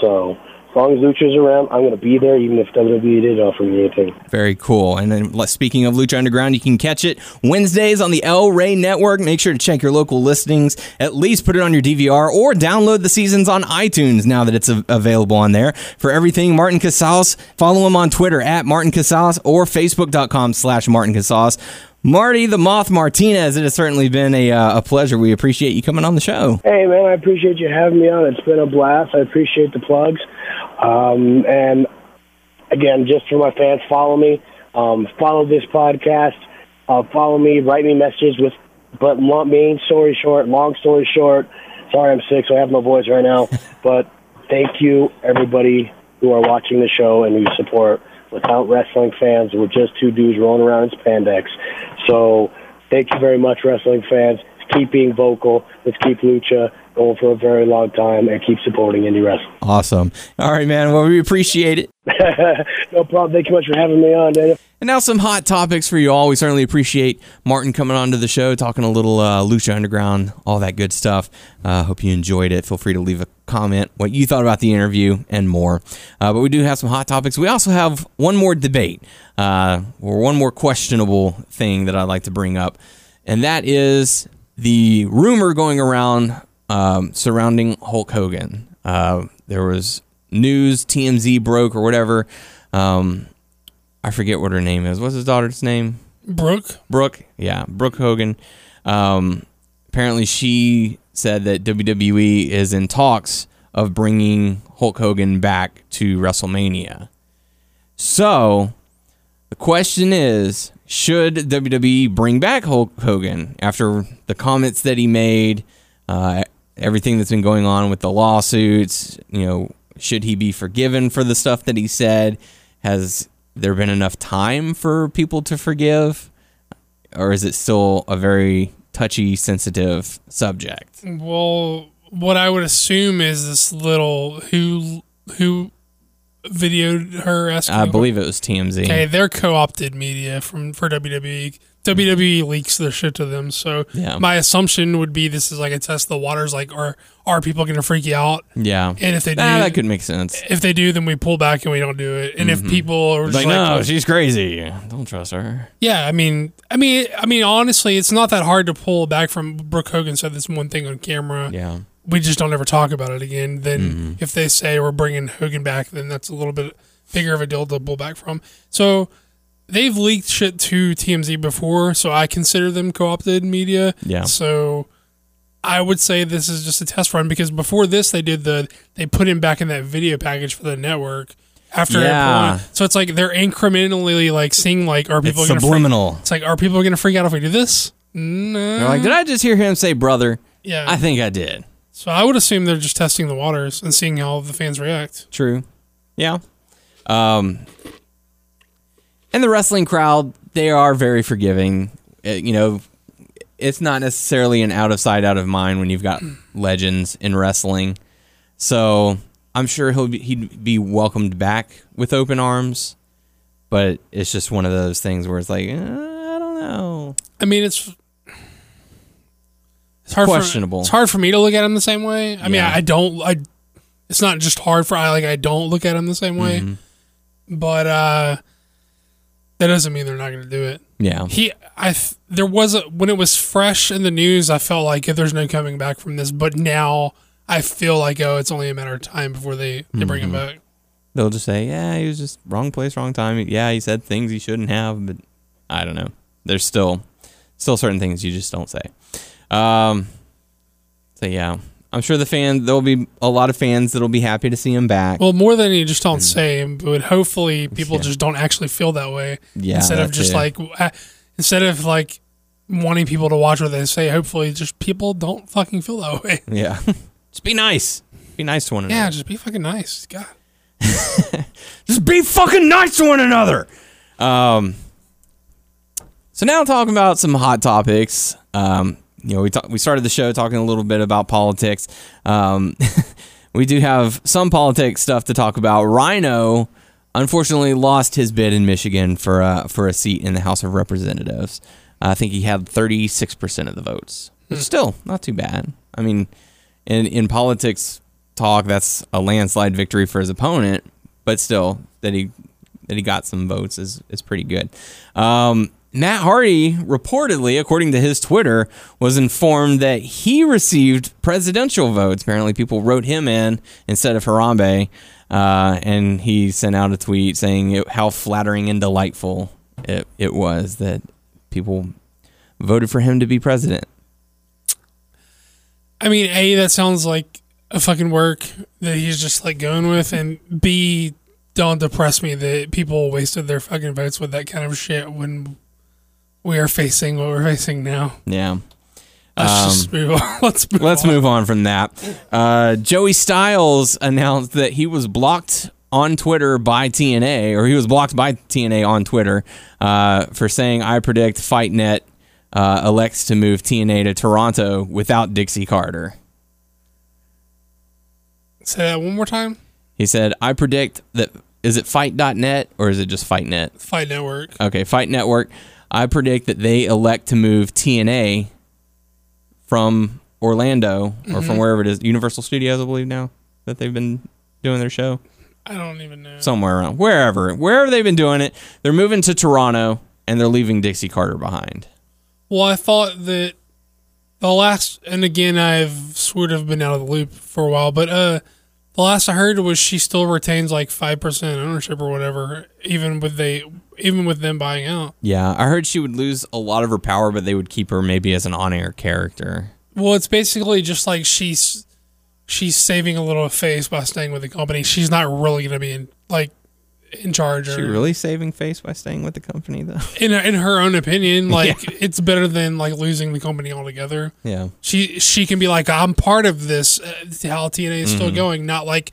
So As long as Lucha's around, I'm going to be there, even if WWE didn't offer me anything. Very cool. And then speaking of Lucha Underground, you can catch it Wednesdays on the El Rey Network. Make sure to check your local listings. At least put it on your DVR or download the seasons on iTunes now that it's available on there. For everything Martin Casaus, follow him on Twitter at Martin Casaus or Facebook.com slash Martin Casaus. Marty the Moth Martinez, it has certainly been a, uh, a pleasure. We appreciate you coming on the show. Hey, man, I appreciate you having me on. It's been a blast. I appreciate the plugs. Um, and again, just for my fans, follow me. Um, follow this podcast. Uh, follow me. Write me messages with, but long, main story short, long story short. Sorry, I'm sick, so I have no voice right now. but thank you, everybody who are watching the show and who support. Without wrestling fans, we're just two dudes rolling around in spandex. So thank you very much, wrestling fans. Keep being vocal. Let's keep Lucha going for a very long time and keep supporting indie wrestling. Awesome. All right, man. Well, we appreciate it. no problem. Thank you much for having me on, Daniel. And now some hot topics for you all. We certainly appreciate Martin coming on to the show, talking a little uh, Lucha Underground, all that good stuff. Uh, hope you enjoyed it. Feel free to leave a comment what you thought about the interview and more. Uh, but we do have some hot topics. We also have one more debate uh, or one more questionable thing that I'd like to bring up, and that is the rumor going around um, surrounding Hulk Hogan. Uh, there was news, TMZ broke or whatever. Um, I forget what her name is. What's his daughter's name? Brooke. Brooke. Yeah, Brooke Hogan. Um, apparently, she said that WWE is in talks of bringing Hulk Hogan back to WrestleMania. So, the question is should WWE bring back Hulk Hogan after the comments that he made, uh, everything that's been going on with the lawsuits? You know, should he be forgiven for the stuff that he said? Has there been enough time for people to forgive? Or is it still a very touchy, sensitive subject? Well, what I would assume is this little who who videoed her asking. I believe it was TMZ. Okay, they're co-opted media from for WWE. WWE leaks their shit to them, so Yeah. my assumption would be this is like a test of the waters. Like, are are people going to freak you out? Yeah. And if they do, Ah, that could make sense. if they do, then we pull back and we don't do it. And if people are Like, like, no, she's crazy. Don't trust her. yeah, I mean, I mean, I mean, honestly, it's not that hard to pull back from. Brooke Hogan said this one thing on camera. Yeah. We just don't ever talk about it again. Then Mm-hmm. if they say we're bringing Hogan back, then that's a little bit bigger of a deal to pull back from. So they've leaked shit to TMZ before, so I consider them co-opted media. Yeah. So I would say this is just a test run because before this they did the they put him back in that video package for the network. After Yeah. so it's like they're incrementally like seeing like are people It's gonna subliminal. Freak, it's like are people gonna freak out if we do this? No. They're like, did I just hear him say brother? yeah. I think I did. So I would assume they're just testing the waters and seeing how the fans react. True. Yeah. Um, and the wrestling crowd, they are very forgiving. Uh, you know, it's not necessarily an out of sight, out of mind when you've got legends in wrestling. So I'm sure he'll be, he'd be welcomed back with open arms. But it's just one of those things where it's like, uh, I don't know. I mean, it's it's hard Questionable. For, it's hard for me to look at him the same way. I mean, Yeah. I, I don't. I. It's not just hard for I like I don't look at him the same way, Mm-hmm. but uh, that doesn't mean they're not going to do it. Yeah. He, I, there was a when it was fresh in the news. I felt like if there's no coming back from this, but now I feel like oh, it's only a matter of time before they they bring him Mm-hmm. back. They'll just say, yeah, he was just wrong place, wrong time. Yeah, he said things he shouldn't have, but I don't know. There's still still certain things you just don't say. Um, so yeah, I'm sure the fan there'll be a lot of fans that'll be happy to see him back. Well, more than you just don't say, but hopefully people Yeah. just don't actually feel that way. Yeah, Instead of just it. like, instead of like wanting people to watch what they say, hopefully just people don't fucking feel that way. yeah, just be nice. Be nice to one another. Yeah, just be fucking nice. God. Just be fucking nice to one another. Um. So now talking about some hot topics. Um, you know, we talk, we started the show talking a little bit about politics. Um, we do have some politics stuff to talk about. Rhino, unfortunately, lost his bid in Michigan for uh, for a seat in the House of Representatives. I think he had thirty six percent of the votes, which is still not too bad. I mean, in in politics, talk, that's a landslide victory for his opponent. But still, that he that he got some votes is is pretty good. Um, Matt Hardy reportedly, according to his Twitter, was informed that he received presidential votes. Apparently, people wrote him in instead of Harambe, uh, and he sent out a tweet saying it, how flattering and delightful it, it was that people voted for him to be president. I mean, A, that sounds like a fucking work that he's just like going with, and B, don't depress me that people wasted their fucking votes with that kind of shit when we are facing what we're facing now. Yeah. Let's Um, just move on. Let's move Let's on. move on from that. Uh, Joey Styles announced that he was blocked on Twitter by TNA, or he was blocked by TNA on Twitter uh, for saying, I predict FightNet uh, elects to move TNA to Toronto without Dixie Carter. Say that one more time. He said, I predict that, is it Fight.net or is it just FightNet? Fight Network. Okay, Fight Network. I predict that they elect to move TNA from Orlando or from wherever it is, Universal Studios, I believe now that they've been doing their show I don't even know. somewhere around wherever wherever they've been doing it. They're moving to Toronto and they're leaving Dixie Carter behind. Well, I thought that the last, and again, I've sort of been out of the loop for a while, but uh, the last I heard was she still retains like five percent ownership or whatever, even with they, even with them buying out. Yeah, I heard she would lose a lot of her power, but they would keep her maybe as an on-air character. Well, it's basically just like she's she's saving a little face by staying with the company. She's not really going to be in like in charge. Or, she really saving face by staying with the company though? in in her own opinion, like it's better than like losing the company altogether. yeah. she she can be like I'm part of this uh, how TNA is still going not like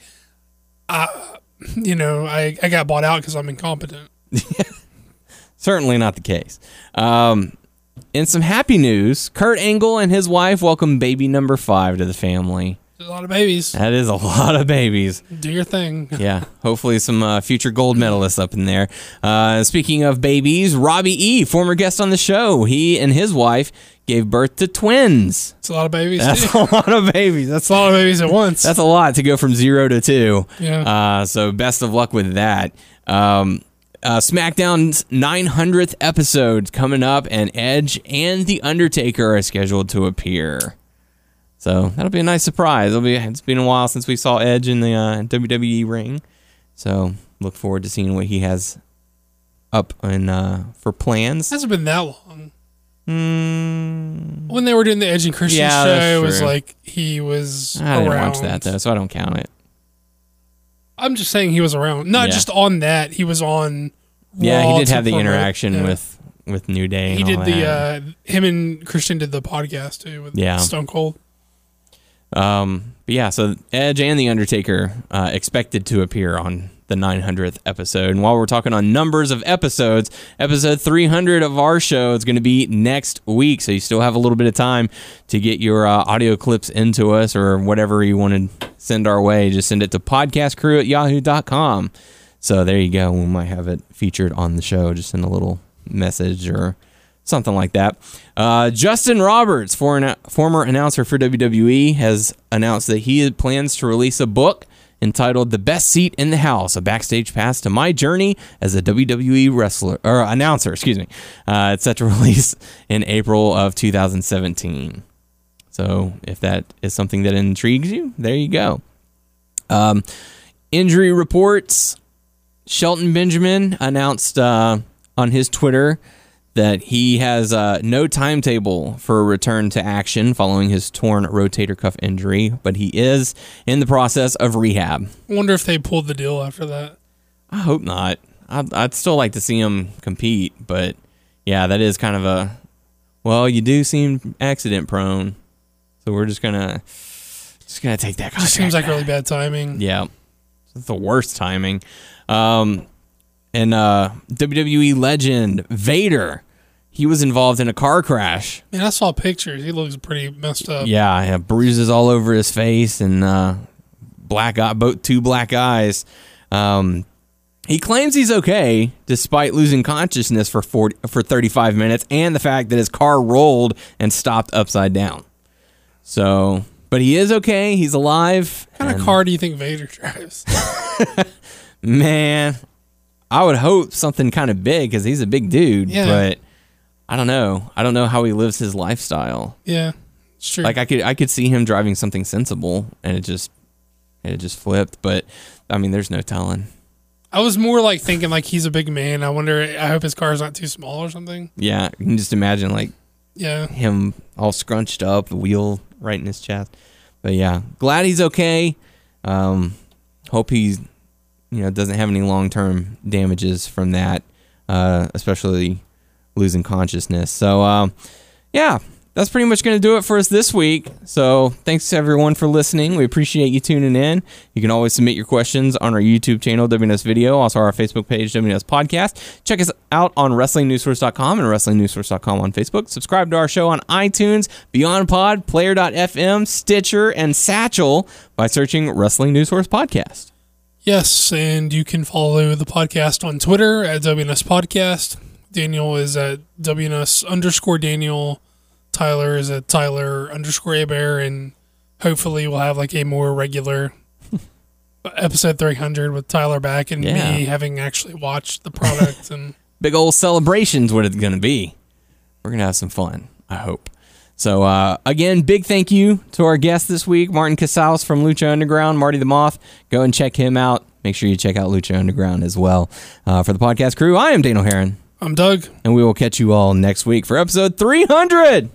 I, you know I I got bought out cuz I'm incompetent Certainly not the case. Um, in some happy news, Kurt Angle and his wife welcome baby number five to the family. There's a lot of babies That is a lot of babies. do your thing Yeah, hopefully some uh, future gold medalists up in there. Uh, speaking of babies, Robbie E, former guest on the show, he and his wife gave birth to twins. it's a lot of babies That's too. a lot of babies. That's a lot of babies at once that's a lot to go from zero to two. Yeah. Uh, so best of luck with that. Um, uh, SmackDown's 900th episode coming up, and Edge and The Undertaker are scheduled to appear. So that'll be a nice surprise. It'll be. It's been a while since we saw Edge in the uh, WWE ring, so look forward to seeing what he has up and uh, for plans. it hasn't been that long Mm, when they were doing the Edge and Christian Yeah, show it was like he was I didn't watch that though, so I don't count it. I'm just saying he was around not Yeah. just on that he was on Yeah, Raw he did to have the promote- interaction yeah. with with New Day. he and did all the that. uh him and Christian did the podcast too with Yeah. Stone Cold Um, but yeah, so Edge and The Undertaker uh, expected to appear on the 900th episode. And while we're talking on numbers of episodes, episode 300 of our show is going to be next week. So you still have a little bit of time to get your uh, audio clips into us or whatever you want to send our way. Just send it to podcastcrew at yahoo.com. So there you go. We might have it featured on the show. Just in a little message or something like that. Uh, Justin Roberts, for former announcer for WWE, has announced that he plans to release a book entitled "The Best Seat in the House: A Backstage Pass to My Journey as a WWE Wrestler or Announcer." Excuse me. Uh, it's set to release in April of 2017. So if that is something that intrigues you, there you go. Um, injury reports. Shelton Benjamin announced uh, on his Twitter that he has uh, no timetable for a return to action following his torn rotator cuff injury, but he is in the process of rehab. I wonder if they pulled the deal after that. I hope not. I'd, I'd still like to see him compete, but yeah, that is kind of a well. You do seem accident prone, so we're just gonna just gonna take that. Just seems like really bad timing. yeah, it's the worst timing. Um, and uh, WWE legend Vader, he was involved in a car crash. Man, I saw pictures. He looks pretty messed up. Yeah, have bruises all over his face and uh, black eye, both two black eyes. Um, he claims he's okay despite losing consciousness for 40, for 35 minutes and the fact that his car rolled and stopped upside down. So but he is okay. He's alive. What kind of car do you think Vader drives? Man, I would hope something kind of big because he's a big dude. Yeah. But I don't know. I don't know how he lives his lifestyle. yeah, it's true. Like I could, I could see him driving something sensible, and it just, it just flipped. But I mean, there's no telling. I was more like thinking like he's a big man. I wonder. I hope his car's not too small or something. Yeah, you can just imagine like Yeah, him all scrunched up, the wheel right in his chest. But yeah, glad he's okay. Um, hope he's you know doesn't have any long term damages from that, uh, especially losing consciousness. So um, yeah, that's pretty much going to do it for us this week. So thanks to everyone for listening. We appreciate you tuning in. You can always submit your questions on our YouTube channel, WNS Video, also our Facebook page, WNS Podcast. Check us out on WrestlingNewsSource.com and WrestlingNewsSource.com on Facebook. Subscribe to our show on iTunes, Beyond Pod, Player.fm, Stitcher, and Satchel by searching Wrestling News Source Podcast. Yes, and you can follow the podcast on Twitter at WNS Podcast. Daniel is at WNS underscore Daniel. Tyler is at Tyler underscore Abear, and hopefully we'll have like a more regular episode 300 with Tyler back and Yeah. me having actually watched the product and big old celebrations what it's going to be. We're going to have some fun, I hope. So, uh, again, big thank you to our guest this week, Martin Casaus from Lucha Underground, Marty the Moth. Go and check him out. Make sure you check out Lucha Underground as well. Uh, for the podcast crew, I am Daniel Heron, I'm Doug. and we will catch you all next week for episode 300.